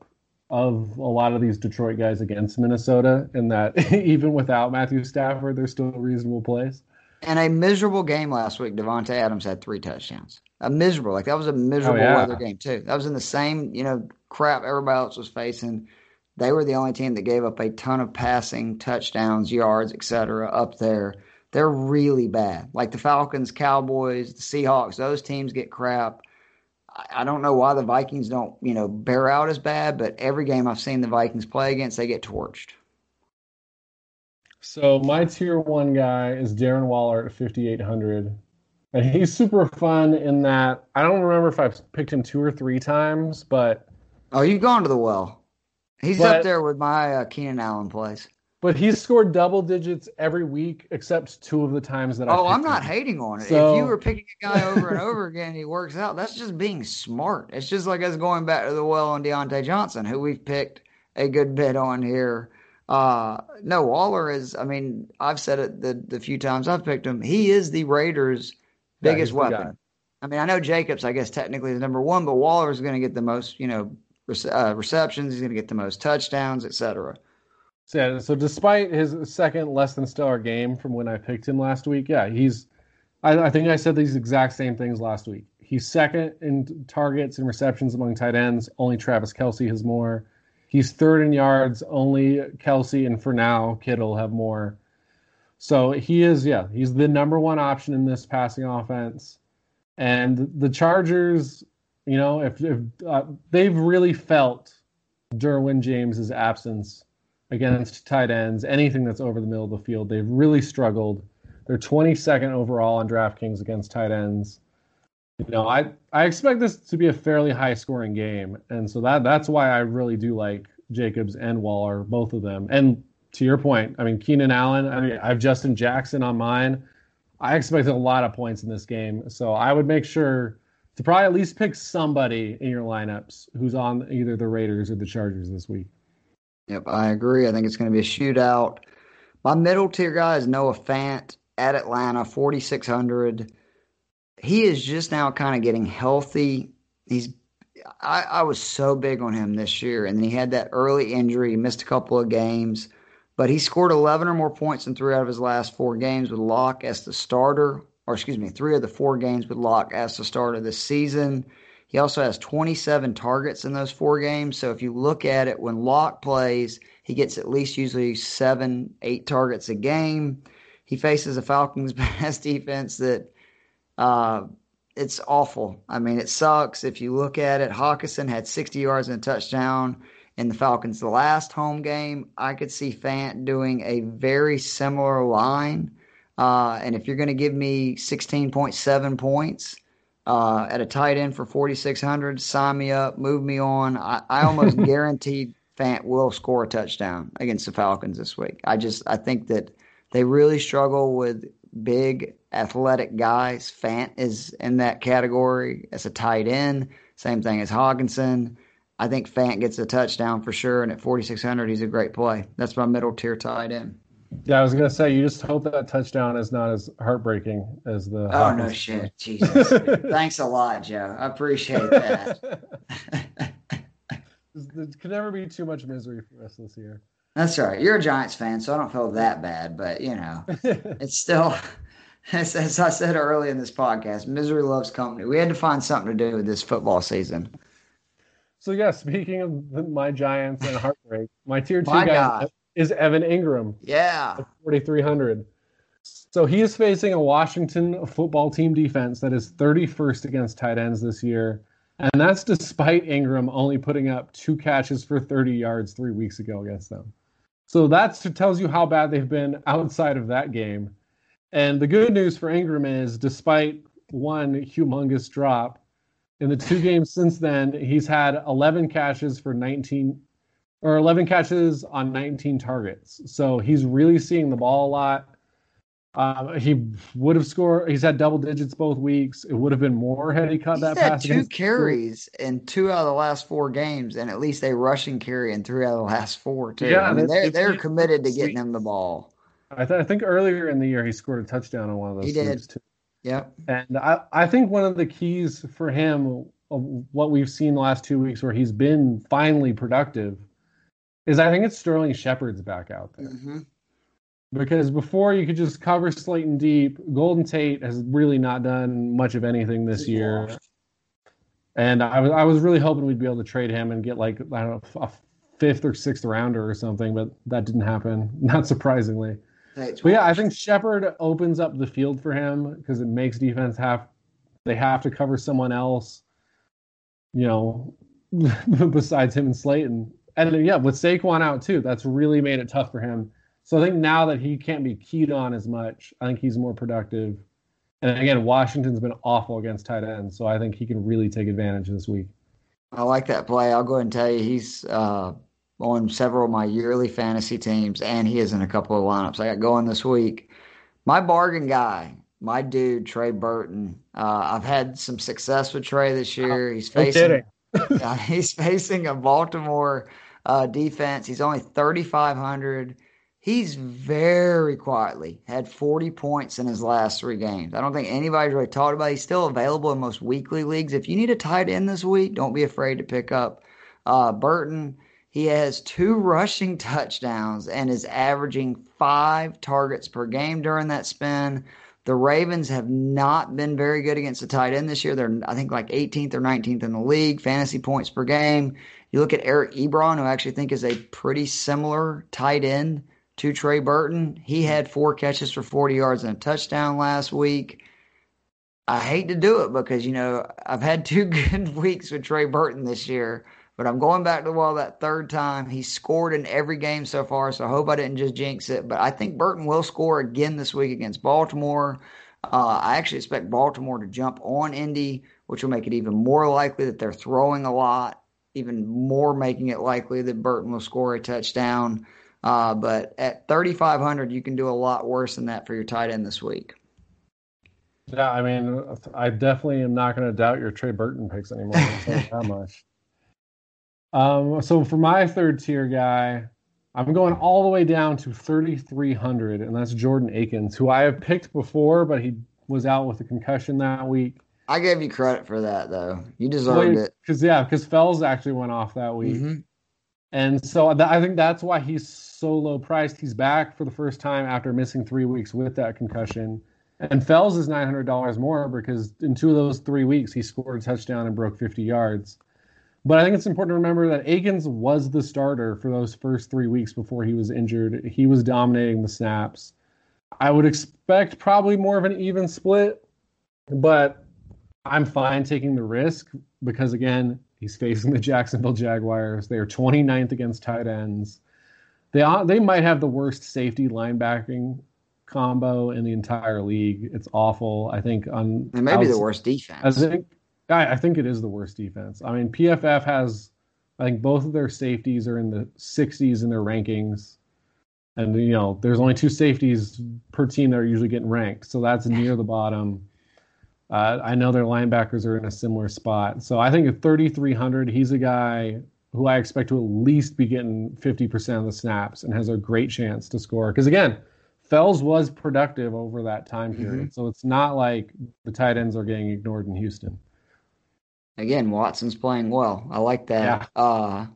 of a lot of these Detroit guys against Minnesota, and that even without Matthew Stafford, they're still reasonable plays. And a miserable game last week, Davante Adams had three touchdowns. A miserable, like that was a miserable oh, yeah. weather game too. That was in the same, you know, crap everybody else was facing. They were the only team that gave up a ton of passing, touchdowns, yards, etc. up there. They're really bad. Like the Falcons, Cowboys, the Seahawks, those teams get crap. I don't know why the Vikings don't, you know, bear out as bad, but every game I've seen the Vikings play against, they get torched. So my tier one guy is Darren Waller at 5,800. And he's super fun in that I don't remember if I've picked him two or three times, but. Oh, you've gone to the well. He's but, up there with my uh, Keenan Allen plays. But he's scored double digits every week, except two of the times that I. Oh, I'm not him. hating on it. So, if you were picking a guy over and over again, he works out. That's just being smart. It's just like us going back to the well on Diontae Johnson, who we've picked a good bit on here. Uh, no, Waller is. I mean, I've said it the the few times I've picked him. He is the Raiders' biggest yeah, weapon. I mean, I know Jacobs, I guess technically is number one, but Waller is going to get the most, you know, uh, receptions. He's going to get the most touchdowns, etc. Yeah, so despite his second less than stellar game from when I picked him last week, yeah, he's. I, I think I said these exact same things last week. He's second in targets and receptions among tight ends. Only Travis Kelce has more. He's third in yards. Only Kelce and for now Kittle have more. So he is, yeah, he's the number one option in this passing offense. And the Chargers you know, if, if uh, they've really felt Derwin James's absence against tight ends, anything that's over the middle of the field, they've really struggled. They're 22nd overall on DraftKings against tight ends. You know, I I expect this to be a fairly high scoring game, and so that that's why I really do like Jacobs and Waller, both of them. And to your point, I mean Keenan Allen. I mean I have Justin Jackson on mine. I expected a lot of points in this game, so I would make sure to probably at least pick somebody in your lineups who's on either the Raiders or the Chargers this week. Yep, I agree. I think it's going to be a shootout. My middle tier guy is Noah Fant at Atlanta, 4,600. He is just now kind of getting healthy. He's I, I was so big on him this year, and then he had that early injury. Missed a couple of games, but he scored 11 or more points in three out of his last four games with Lock as the starter, or excuse me, three of the four games with Lock as the starter this season. He also has 27 targets in those four games. So if you look at it, when Lock plays, he gets at least usually seven, eight targets a game. He faces a Falcons pass defense that uh, it's awful. I mean, it sucks. If you look at it, Hockenson had 60 yards and a touchdown in the Falcons' last home game. I could see Fant doing a very similar line. Uh, and if you're going to give me 16.7 points uh, at a tight end for 4,600, sign me up, move me on. I, I almost guaranteed Fant will score a touchdown against the Falcons this week. I just I think that they really struggle with big athletic guys. Fant is in that category as a tight end. Same thing as Hockenson. I think Fant gets a touchdown for sure, and at 4,600, he's a great play. That's my middle tier tight end. Yeah, I was gonna say you just hope that touchdown is not as heartbreaking as the. Oh Hawkins no shit, Jesus! Thanks a lot, Joe. I appreciate that. there could never be too much misery for us this year. That's right. You're a Giants fan, so I don't feel that bad, but you know, it's still as, as I said early in this podcast, misery loves company. We had to find something to do with this football season. So yeah, speaking of my Giants and heartbreak, my tier two my guy God. Is Evan Engram. Yeah, forty three hundred. So he is facing a Washington football team defense that is 31st against tight ends this year. And that's despite Engram only putting up two catches for 30 yards three weeks ago against them. So that tells you how bad they've been outside of that game. And the good news for Engram is, despite one humongous drop, in the two games since then, he's had 11 catches for 19 or 11 catches on 19 targets. So he's really seeing the ball a lot. Uh, he would have scored. He's had double digits both weeks. It would have been more had he caught he's that pass. Two carries in two out of the last four games, and at least a rushing carry in three out of the last four too. Yeah, I mean, they're they're committed to getting him the ball. I, th- I, think earlier in the year he scored a touchdown on one of those. He did. Too. Yep. And I, I think one of the keys for him of what we've seen the last two weeks where he's been finally productive is I think it's Sterling Shepard's back out there. Mm-hmm. Because before you could just cover Slayton deep, Golden Tate has really not done much of anything this year. And I was I was really hoping we'd be able to trade him and get like I don't know a fifth or sixth rounder or something, but that didn't happen. Not surprisingly. But yeah, I think Shepard opens up the field for him because it makes defense have they have to cover someone else, you know, besides him and Slayton. And yeah, with Saquon out too, that's really made it tough for him. So I think now that he can't be keyed on as much, I think he's more productive. And again, Washington's been awful against tight ends, so I think he can really take advantage this week. I like that play. I'll go ahead and tell you he's uh, on several of my yearly fantasy teams, and he is in a couple of lineups I got going this week. My bargain guy, my dude Trey Burton. Uh, I've had some success with Trey this year. He's facing he's facing a Baltimore uh, defense. He's only thirty five hundred. He's very quietly had 40 points in his last three games. I don't think anybody's really talked about. It. He's still available in most weekly leagues. If you need a tight end this week, don't be afraid to pick up uh, Burton. He has two rushing touchdowns and is averaging five targets per game during that spin. The Ravens have not been very good against the tight end this year. They're, I think, like 18th or 19th in the league, fantasy points per game. You look at Eric Ebron, who I actually think is a pretty similar tight end to Trey Burton. He had four catches for 40 yards and a touchdown last week. I hate to do it because, you know, I've had two good weeks with Trey Burton this year. But I'm going back to the wall that third time. He scored in every game so far, so I hope I didn't just jinx it. But I think Burton will score again this week against Baltimore. Uh, I actually expect Baltimore to jump on Indy, which will make it even more likely that they're throwing a lot, even more making it likely that Burton will score a touchdown. Uh, but at 3,500, you can do a lot worse than that for your tight end this week. Yeah, I mean, I definitely am not going to doubt your Trey Burton picks anymore. that much. Um, so for my third tier guy, I'm going all the way down to 3,300, and that's Jordan Akins, who I have picked before, but he was out with a concussion that week. I gave you credit for that, though. You deserved it. Because yeah, because Fells actually went off that week, mm-hmm. and so th- I think that's why he's so low priced. He's back for the first time after missing three weeks with that concussion. And Fells is nine hundred dollars more because in two of those three weeks he scored a touchdown and broke fifty yards. But I think it's important to remember that Akins was the starter for those first three weeks before he was injured. He was dominating the snaps. I would expect probably more of an even split, but I'm fine taking the risk because again, he's facing the Jacksonville Jaguars. They are 29th against tight ends. They they might have the worst safety linebacking combo in the entire league. It's awful. I think on it may be the worst defense. I think I, I think it is the worst defense. I mean, PFF has I think both of their safeties are in the 60s in their rankings. And you know, there's only two safeties per team that are usually getting ranked, so that's near the bottom. Uh, I know their linebackers are in a similar spot, so I think at 3,300, he's a guy who I expect to at least be getting 50% of the snaps and has a great chance to score. Because again, Fells was productive over that time mm-hmm. period. Mm-hmm. So it's not like the tight ends are getting ignored in Houston. Again, Watson's playing well. I like that. Yeah. Uh,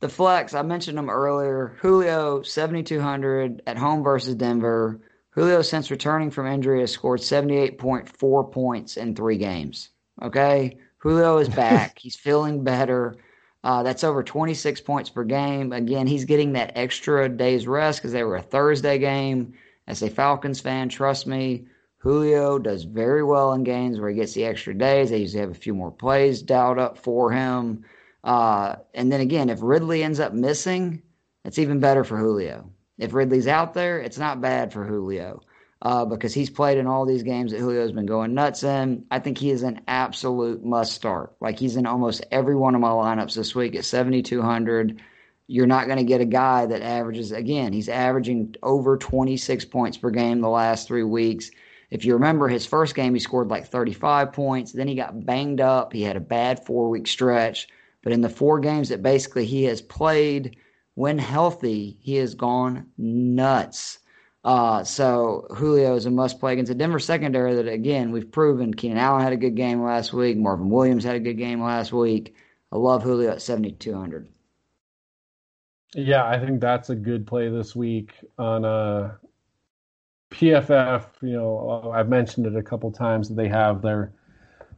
the flex, I mentioned them earlier. Julio, 7,200 at home versus Denver. Julio, since returning from injury, has scored 78.4 points in three games. Okay? Julio is back. He's feeling better. Uh, that's over 26 points per game. Again, he's getting that extra day's rest because they were a Thursday game. As a Falcons fan, trust me, Julio does very well in games where he gets the extra days. They usually have a few more plays dialed up for him. Uh, and then again, if Ridley ends up missing, it's even better for Julio. If Ridley's out there, it's not bad for Julio uh, because he's played in all these games that Julio's been going nuts in. I think he is an absolute must start. Like he's in almost every one of my lineups this week at 7,200. You're not going to get a guy that averages, again, he's averaging over 26 points per game the last three weeks. If you remember his first game, he scored like 35 points. Then he got banged up. He had a bad four week stretch. But in the four games that basically he has played, when healthy, he has gone nuts. Uh, so Julio is a must play against a Denver secondary that, again, we've proven Keenan Allen had a good game last week. Marvin Williams had a good game last week. I love Julio at 7,200. Yeah, I think that's a good play this week on a PFF. You know, I've mentioned it a couple times that they have their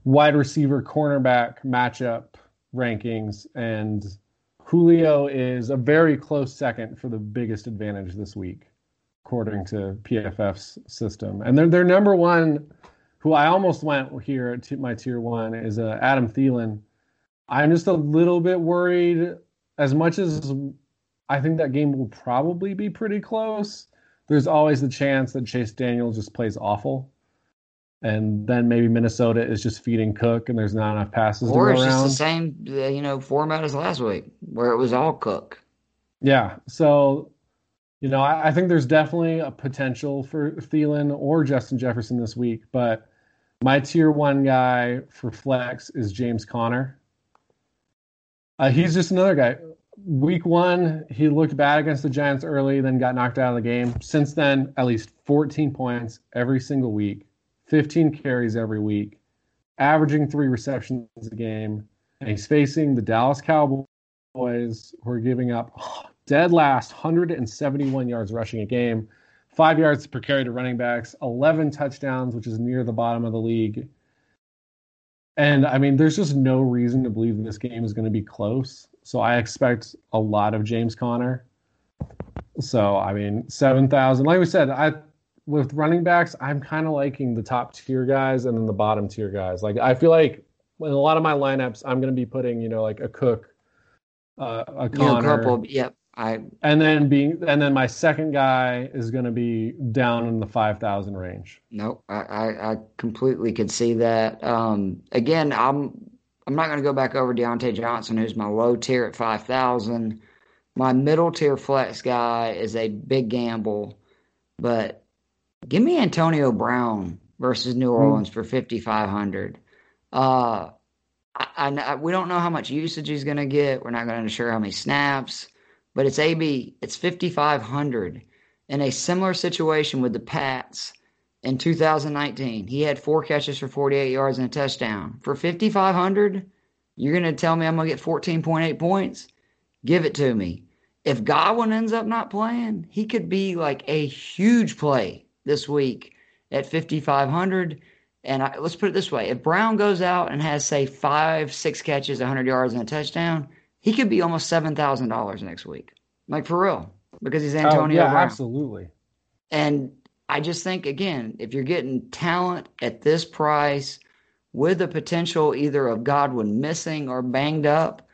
wide receiver cornerback matchup rankings, and Julio is a very close second for the biggest advantage this week according to PFF's system. And their their number one, who I almost went here at my tier one, is uh, Adam Thielen. I'm just a little bit worried. As much as I think that game will probably be pretty close, there's always the chance that Chase Daniel just plays awful. And then maybe Minnesota is just feeding Cook, and there's not enough passes or to go around. Or it's the same, uh, you know, format as last week, where it was all Cook. Yeah. So you know, I, I, think there's definitely a potential for Thielen or Justin Jefferson this week, but my tier one guy for flex is James Conner. Uh, he's just another guy. Week one, he looked bad against the Giants early, then got knocked out of the game. Since then, at least 14 points every single week, 15 carries every week, averaging three receptions a game. And he's facing the Dallas Cowboys, who are giving up dead last, 171 yards rushing a game, five yards per carry to running backs, 11 touchdowns, which is near the bottom of the league. And I mean, there's just no reason to believe this game is going to be close. So I expect a lot of James Conner. So I mean, seven thousand. Like we said, I with running backs, I'm kind of liking the top tier guys and then the bottom tier guys. Like I feel like in a lot of my lineups, I'm going to be putting you know like a Cook, uh, a Conner, you know, couple, yep, I and then being and then my second guy is going to be down in the five thousand range. No, I, I, I completely could see that. Um, again, I'm I'm not going to go back over Diontae Johnson, who's my low tier at five thousand. My middle tier flex guy is a big gamble, but give me Antonio Brown versus New hmm. Orleans mm. for fifty five hundred. Uh, I, I, we don't know how much usage he's going to get. We're not going to sure how many snaps. but it's AB, it's 5,500. In a similar situation with the Pats in 2019, he had four catches for 48 yards and a touchdown. For 5,500, you're going to tell me I'm going to get 14.8 points? Give it to me. If Godwin ends up not playing, he could be like a huge play this week at 5,500. And I, let's put it this way if Brown goes out and has, say, five, six catches, 100 yards, and a touchdown, he could be almost $7,000 next week. Like for real, because he's oh, Antonio oh, yeah, Brown. Absolutely. And I just think, again, if you're getting talent at this price with the potential either of Godwin missing or banged up,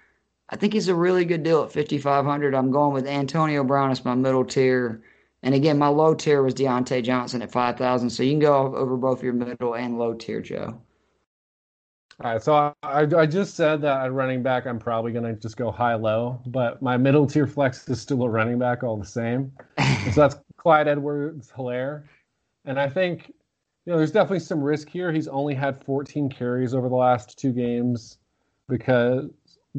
I think he's a really good deal at 5,500. I'm going with Antonio Brown as my middle tier. And again, my low tier was Diontae Johnson at 5,000. So you can go over both your middle and low tier, Joe. All right, so I, I just said that at running back, I'm probably going to just go high low, but my middle tier flex is still a running back all the same. so that's Clyde Edwards Helaire. And I think, you know, there's definitely some risk here. He's only had 14 carries over the last two games because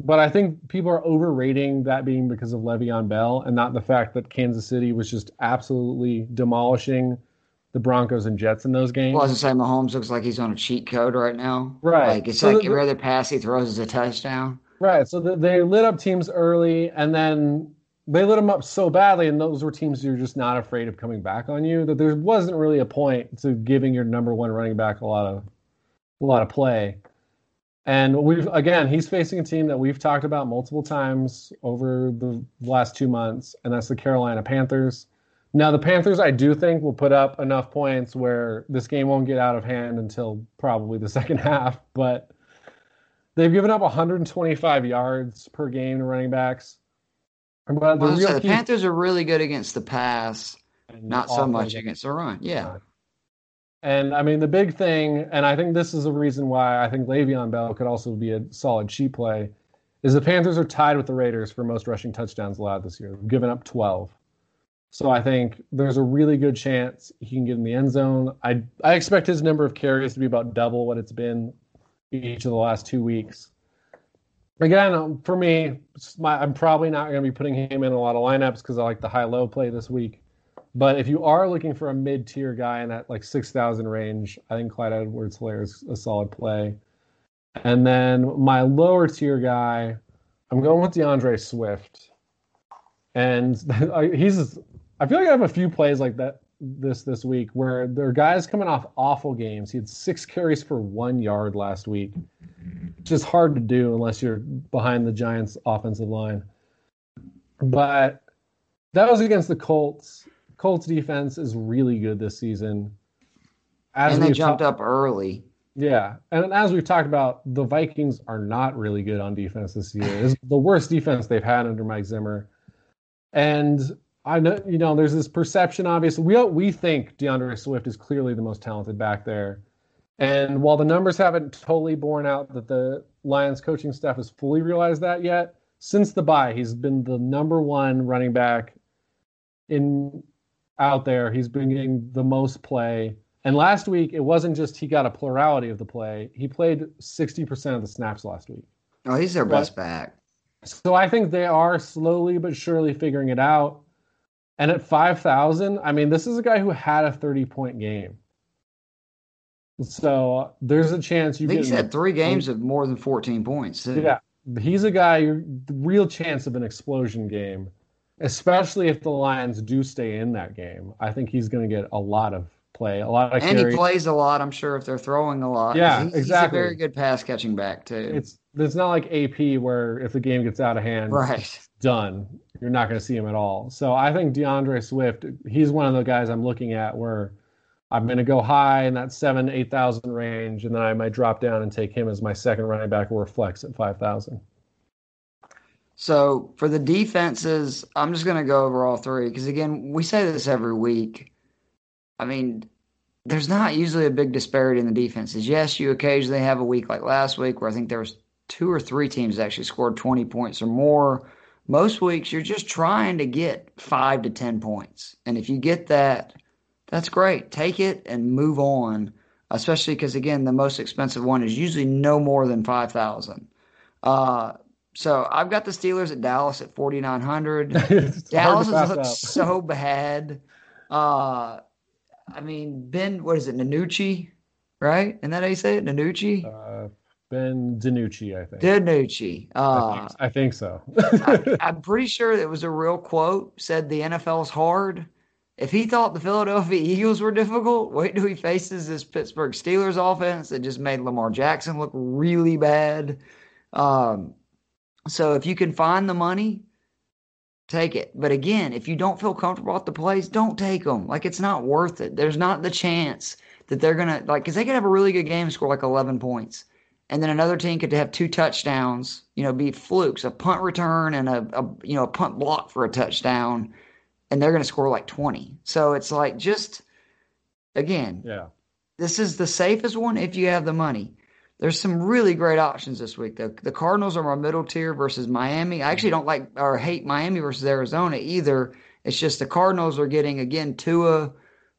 but I think people are overrating that being because of Le'Veon Bell and not the fact that Kansas City was just absolutely demolishing the Broncos and Jets in those games. Well, as I say, Mahomes looks like he's on a cheat code right now. Right. Like it's So like the- every other pass he throws is a touchdown. Right. So th- they lit up teams early, and then they lit them up so badly, and those were teams you're just not afraid of coming back on you. That there wasn't really a point to giving your number one running back a lot of a lot of play. And we've again, he's facing a team that we've talked about multiple times over the last two months, and that's the Carolina Panthers. Now, the Panthers, I do think, will put up enough points where this game won't get out of hand until probably the second half. But they've given up 125 yards per game to running backs. But the Well, as I real say, the Panthers are really good against the pass, not so much against the run. Yeah. And I mean, the big thing, and I think this is a reason why I think Le'Veon Bell could also be a solid cheap play, is the Panthers are tied with the Raiders for most rushing touchdowns allowed this year. They've given up 12. So I think there's a really good chance he can get in the end zone. I I expect his number of carries to be about double what it's been each of the last two weeks. Again, um, for me, my, I'm probably not going to be putting him in a lot of lineups because I like the high-low play this week. But if you are looking for a mid-tier guy in that like six thousand range, I think Clyde Edwards-Helaire is a solid play. And then my lower tier guy, I'm going with D'Andre Swift, and he's. I feel like I have a few plays like that this this week where there are guys coming off awful games. He had six carries for one yard last week. It's just hard to do unless you're behind the Giants' offensive line. But that was against the Colts. Colts defense is really good this season. As and they jumped ta- up early. yeah, and as we've talked about, the Vikings are not really good on defense this year. It's the worst defense they've had under Mike Zimmer, and I know you know there's this perception. Obviously, we we think D'Andre Swift is clearly the most talented back there, and while the numbers haven't totally borne out that the Lions coaching staff has fully realized that yet, since the bye, he's been the number one running back in out there. He's been getting the most play. And last week, it wasn't just he got a plurality of the play. He played 60% of the snaps last week. Oh, he's their But- best back. So I think they are slowly but surely figuring it out. And at 5,000, I mean, this is a guy who had a 30 point game. So there's a chance you get. he's had three games of more than 14 points. too. Yeah, he's a guy. Real chance of an explosion game, especially if the Lions do stay in that game. I think he's going to get a lot of play, a lot of And carries. he plays a lot, I'm sure, if they're throwing a lot. Yeah, he's, exactly. He's a very good pass catching back, too. It's it's not like AP where if the game gets out of hand, right. done. You're not going to see him at all. So I think D'Andre Swift, he's one of the guys I'm looking at where I'm going to go high in that seven, eight thousand range, and then I might drop down and take him as my second running back or flex at five thousand. So for the defenses, I'm just going to go over all three because, again, we say this every week. I mean, there's not usually a big disparity in the defenses. Yes, you occasionally have a week like last week where I think there was two or three teams that actually scored 20 points or more. Most weeks, you're just trying to get five to 10 points. And if you get that, that's great. Take it and move on, especially because, again, the most expensive one is usually no more than 5000 uh, so I've got the Steelers at Dallas at 4,900. Dallas has looked so bad. Uh, I mean, Ben, what is it, Nanucci, right? And that how you say it, Nanucci? Uh, Ben DiNucci, I think. DiNucci. Uh, I, think, I think so. I, I'm pretty sure it was a real quote. Said the NFL is hard. If he thought the Philadelphia Eagles were difficult, wait till he faces this Pittsburgh Steelers offense that just made Lamar Jackson look really bad. Um, so if you can find the money, take it. But again, if you don't feel comfortable at the plays, don't take them. Like it's not worth it. There's not the chance that they're gonna like because they could have a really good game, score like 11 points and then another team could have two touchdowns, you know, be flukes, a punt return and a, a you know a punt block for a touchdown, and they're going to score like twenty. So it's like just again, yeah, this is the safest one if you have the money. There's some really great options this week. The the Cardinals are my middle tier versus Miami. I actually don't like or hate Miami versus Arizona either. It's just the Cardinals are getting again Tua,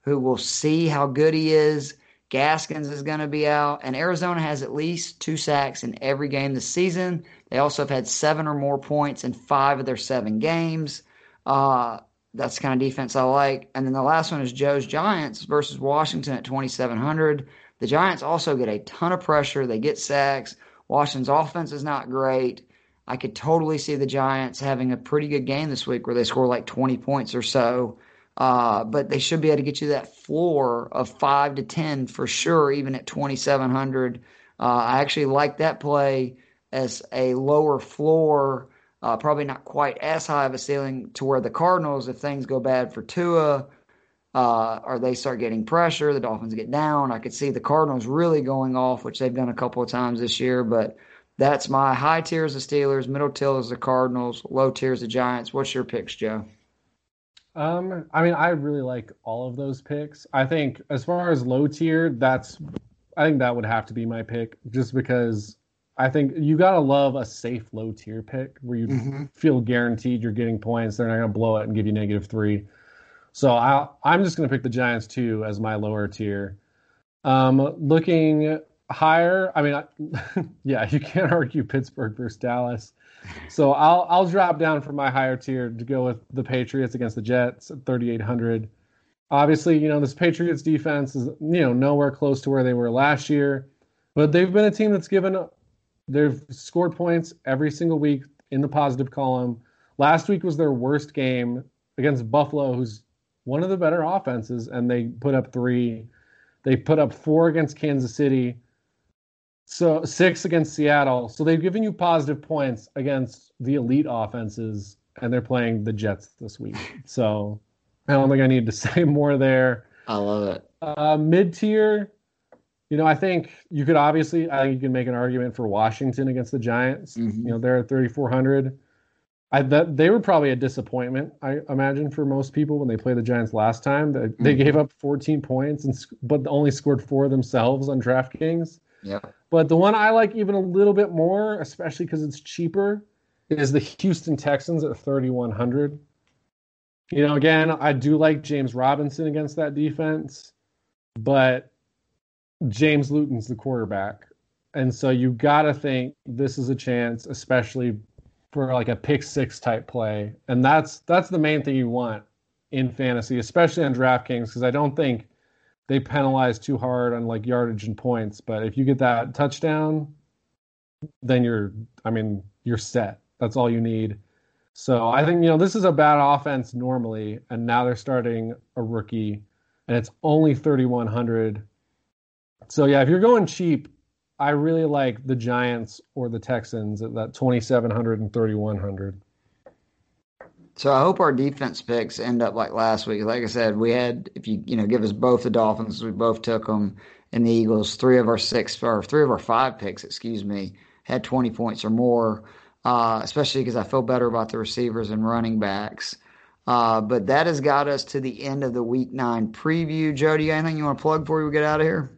who will see how good he is Gaskin's is going to be out, and Arizona has at least two sacks in every game this season. They also have had seven or more points in five of their seven games. Uh, that's the kind of defense I like. And then the last one is Joe's Giants versus Washington at 2,700. The Giants also get a ton of pressure. They get sacks. Washington's offense is not great. I could totally see the Giants having a pretty good game this week where they score like 20 points or so. Uh, but they should be able to get you that floor of five to ten for sure, even at twenty seven hundred. Uh, I actually like that play as a lower floor, uh, probably not quite as high of a ceiling to where the Cardinals, if things go bad for Tua, uh, or they start getting pressure, the Dolphins get down. I could see the Cardinals really going off, which they've done a couple of times this year. But that's my high tiers of Steelers, middle tiers the Cardinals, low tiers the Giants. What's your picks, Joe? Um, I mean, I really like all of those picks. I think as far as low tier, that's I think that would have to be my pick, just because I think you gotta love a safe low tier pick where you mm-hmm. feel guaranteed you're getting points. They're not gonna blow it and give you negative three. So I I'm just gonna pick the Giants too as my lower tier. Um, looking higher, I mean, I, yeah, you can't argue Pittsburgh versus Dallas. So I'll I'll drop down from my higher tier to go with the Patriots against the Jets at 3800. Obviously, you know, this Patriots defense is, you know, nowhere close to where they were last year, but they've been a team that's given they've scored points every single week in the positive column. Last week was their worst game against Buffalo, who's one of the better offenses, and they put up three. They put up four against Kansas City. So six against Seattle. So they've given you positive points against the elite offenses, and they're playing the Jets this week. So I don't think I need to say more there. I love it. Uh, Mid tier, you know, I think you could obviously, I think you can make an argument for Washington against the Giants. Mm-hmm. You know, they're at 3,400. I that they were probably a disappointment. I imagine for most people when they played the Giants last time, they, mm-hmm. they gave up 14 points and but only scored four themselves on DraftKings. Yeah. But the one I like even a little bit more, especially because it's cheaper, is the Houston Texans at 3,100. You know, again, I do like James Robinson against that defense, but Jake Luton's the quarterback. And so you got to think this is a chance, especially for like a pick six type play. And that's that's the main thing you want in fantasy, especially on DraftKings, because I don't think they penalize too hard on like yardage and points. But if you get that touchdown, then you're, I mean, you're set. That's all you need. So I think, you know, this is a bad offense normally, and now they're starting a rookie, and it's only 3,100. So yeah, if you're going cheap, I really like the Giants or the Texans at that 2,700 and 3,100. So I hope our defense picks end up like last week. Like I said, we had if you you know give us both the Dolphins, we both took them, and the Eagles. Three of our six or three of our five picks, excuse me, had twenty points or more. Uh, especially because I feel better about the receivers and running backs. Uh, but that has got us to the end of the Week Nine preview. Jody, anything you want to plug before we get out of here?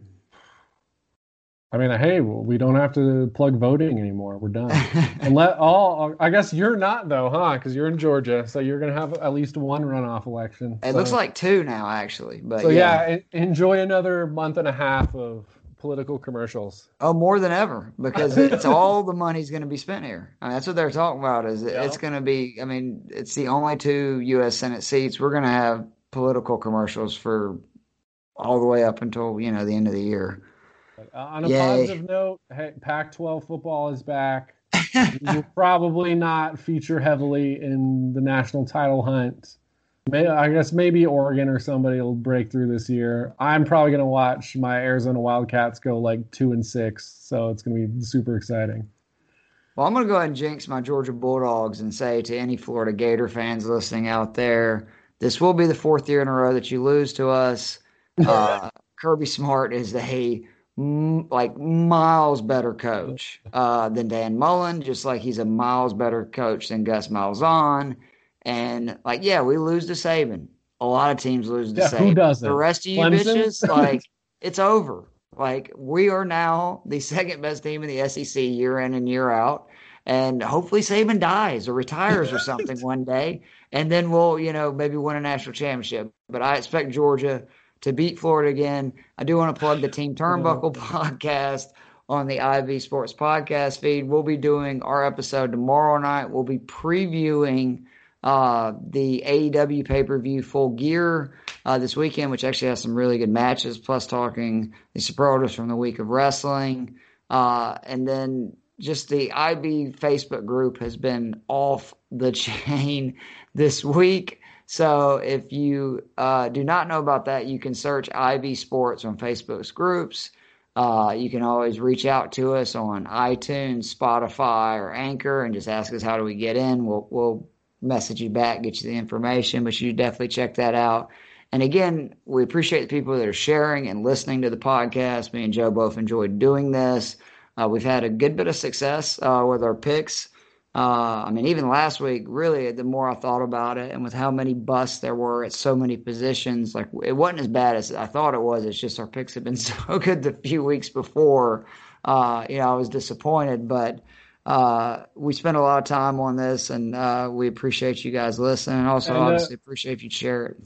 I mean, hey, we don't have to plug voting anymore. We're done. and let all. I guess you're not though, huh? Because you're in Georgia, so you're gonna have at least one runoff election. It so. looks like two now, actually. But so yeah, yeah enjoy another month and a half of political commercials. Oh, more than ever because it's all the money's going to be spent here. I mean, that's what they're talking about. Is yeah. it's going to be? I mean, it's the only two U.S. Senate seats. We're going to have political commercials for all the way up until you know the end of the year. Uh, on a Yay. positive note, hey, Pac-12 football is back. will probably not feature heavily in the national title hunt. May, I guess maybe Oregon or somebody will break through this year. I'm probably going to watch my Arizona Wildcats go like two and six, so it's going to be super exciting. Well, I'm going to go ahead and jinx my Georgia Bulldogs and say to any Florida Gator fans listening out there, this will be the fourth year in a row that you lose to us. Uh, Kirby Smart is a like miles better coach uh, than Dan Mullen, just like he's a miles better coach than Gus Malzahn. And like, yeah, we lose to Saban. A lot of teams lose to yeah, Saban. Who doesn't? The rest of you Clemson? bitches, like, it's over. Like, we are now the second best team in the SEC year in and year out. And hopefully Saban dies or retires or something one day. And then we'll, you know, maybe win a national championship. But I expect Georgia to beat Florida again. I do want to plug the Team Turnbuckle podcast on the IV Sports podcast feed. We'll be doing our episode tomorrow night. We'll be previewing uh, the AEW pay per view Full Gear uh, this weekend, which actually has some really good matches, plus talking the superlatives from the week of wrestling. Uh, and then just the IB Facebook group has been off the chain this week. So if you uh, do not know about that, you can search Ivy Sports on Facebook's groups. Uh, you can always reach out to us on iTunes, Spotify, or Anchor, and just ask us how do we get in. We'll we'll message you back, get you the information, but you definitely check that out. And again, we appreciate the people that are sharing and listening to the podcast. Me and Joe both enjoyed doing this. Uh, we've had a good bit of success uh, with our picks. Uh, I mean, even last week, really, the more I thought about it, and with how many busts there were at so many positions, like it wasn't as bad as I thought it was. It's just our picks have been so good the few weeks before. Uh, you know, I was disappointed, but uh, we spent a lot of time on this, and uh, we appreciate you guys listening. And also, and, uh, obviously, appreciate if you share it.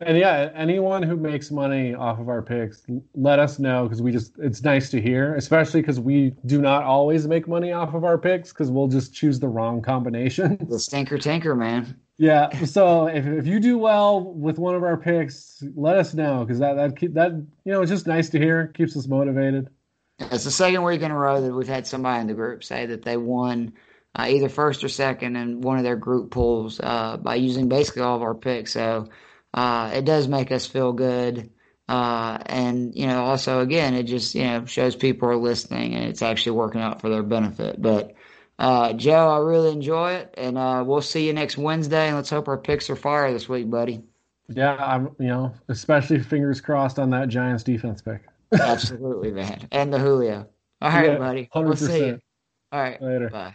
And yeah, anyone who makes money off of our picks, let us know because we just it's nice to hear, especially because we do not always make money off of our picks because we'll just choose the wrong combination. The stinker tanker, man. Yeah. So if, if you do well with one of our picks, let us know because that that keep that you know it's just nice to hear, keeps us motivated. It's the second week in a row that we've had somebody in the group say that they won uh, either first or second in one of their group pools uh, by using basically all of our picks. So uh, it does make us feel good. Uh, and, you know, also, again, it just, you know, shows people are listening and it's actually working out for their benefit. But, uh, Joe, I really enjoy it. And uh, we'll see you next Wednesday. And let's hope our picks are fire this week, buddy. Yeah, I'm, you know, especially fingers crossed on that Giants defense pick. Absolutely, man. And the Julio. All right, yeah, buddy. 100%. We'll see you. All right. Later. Bye.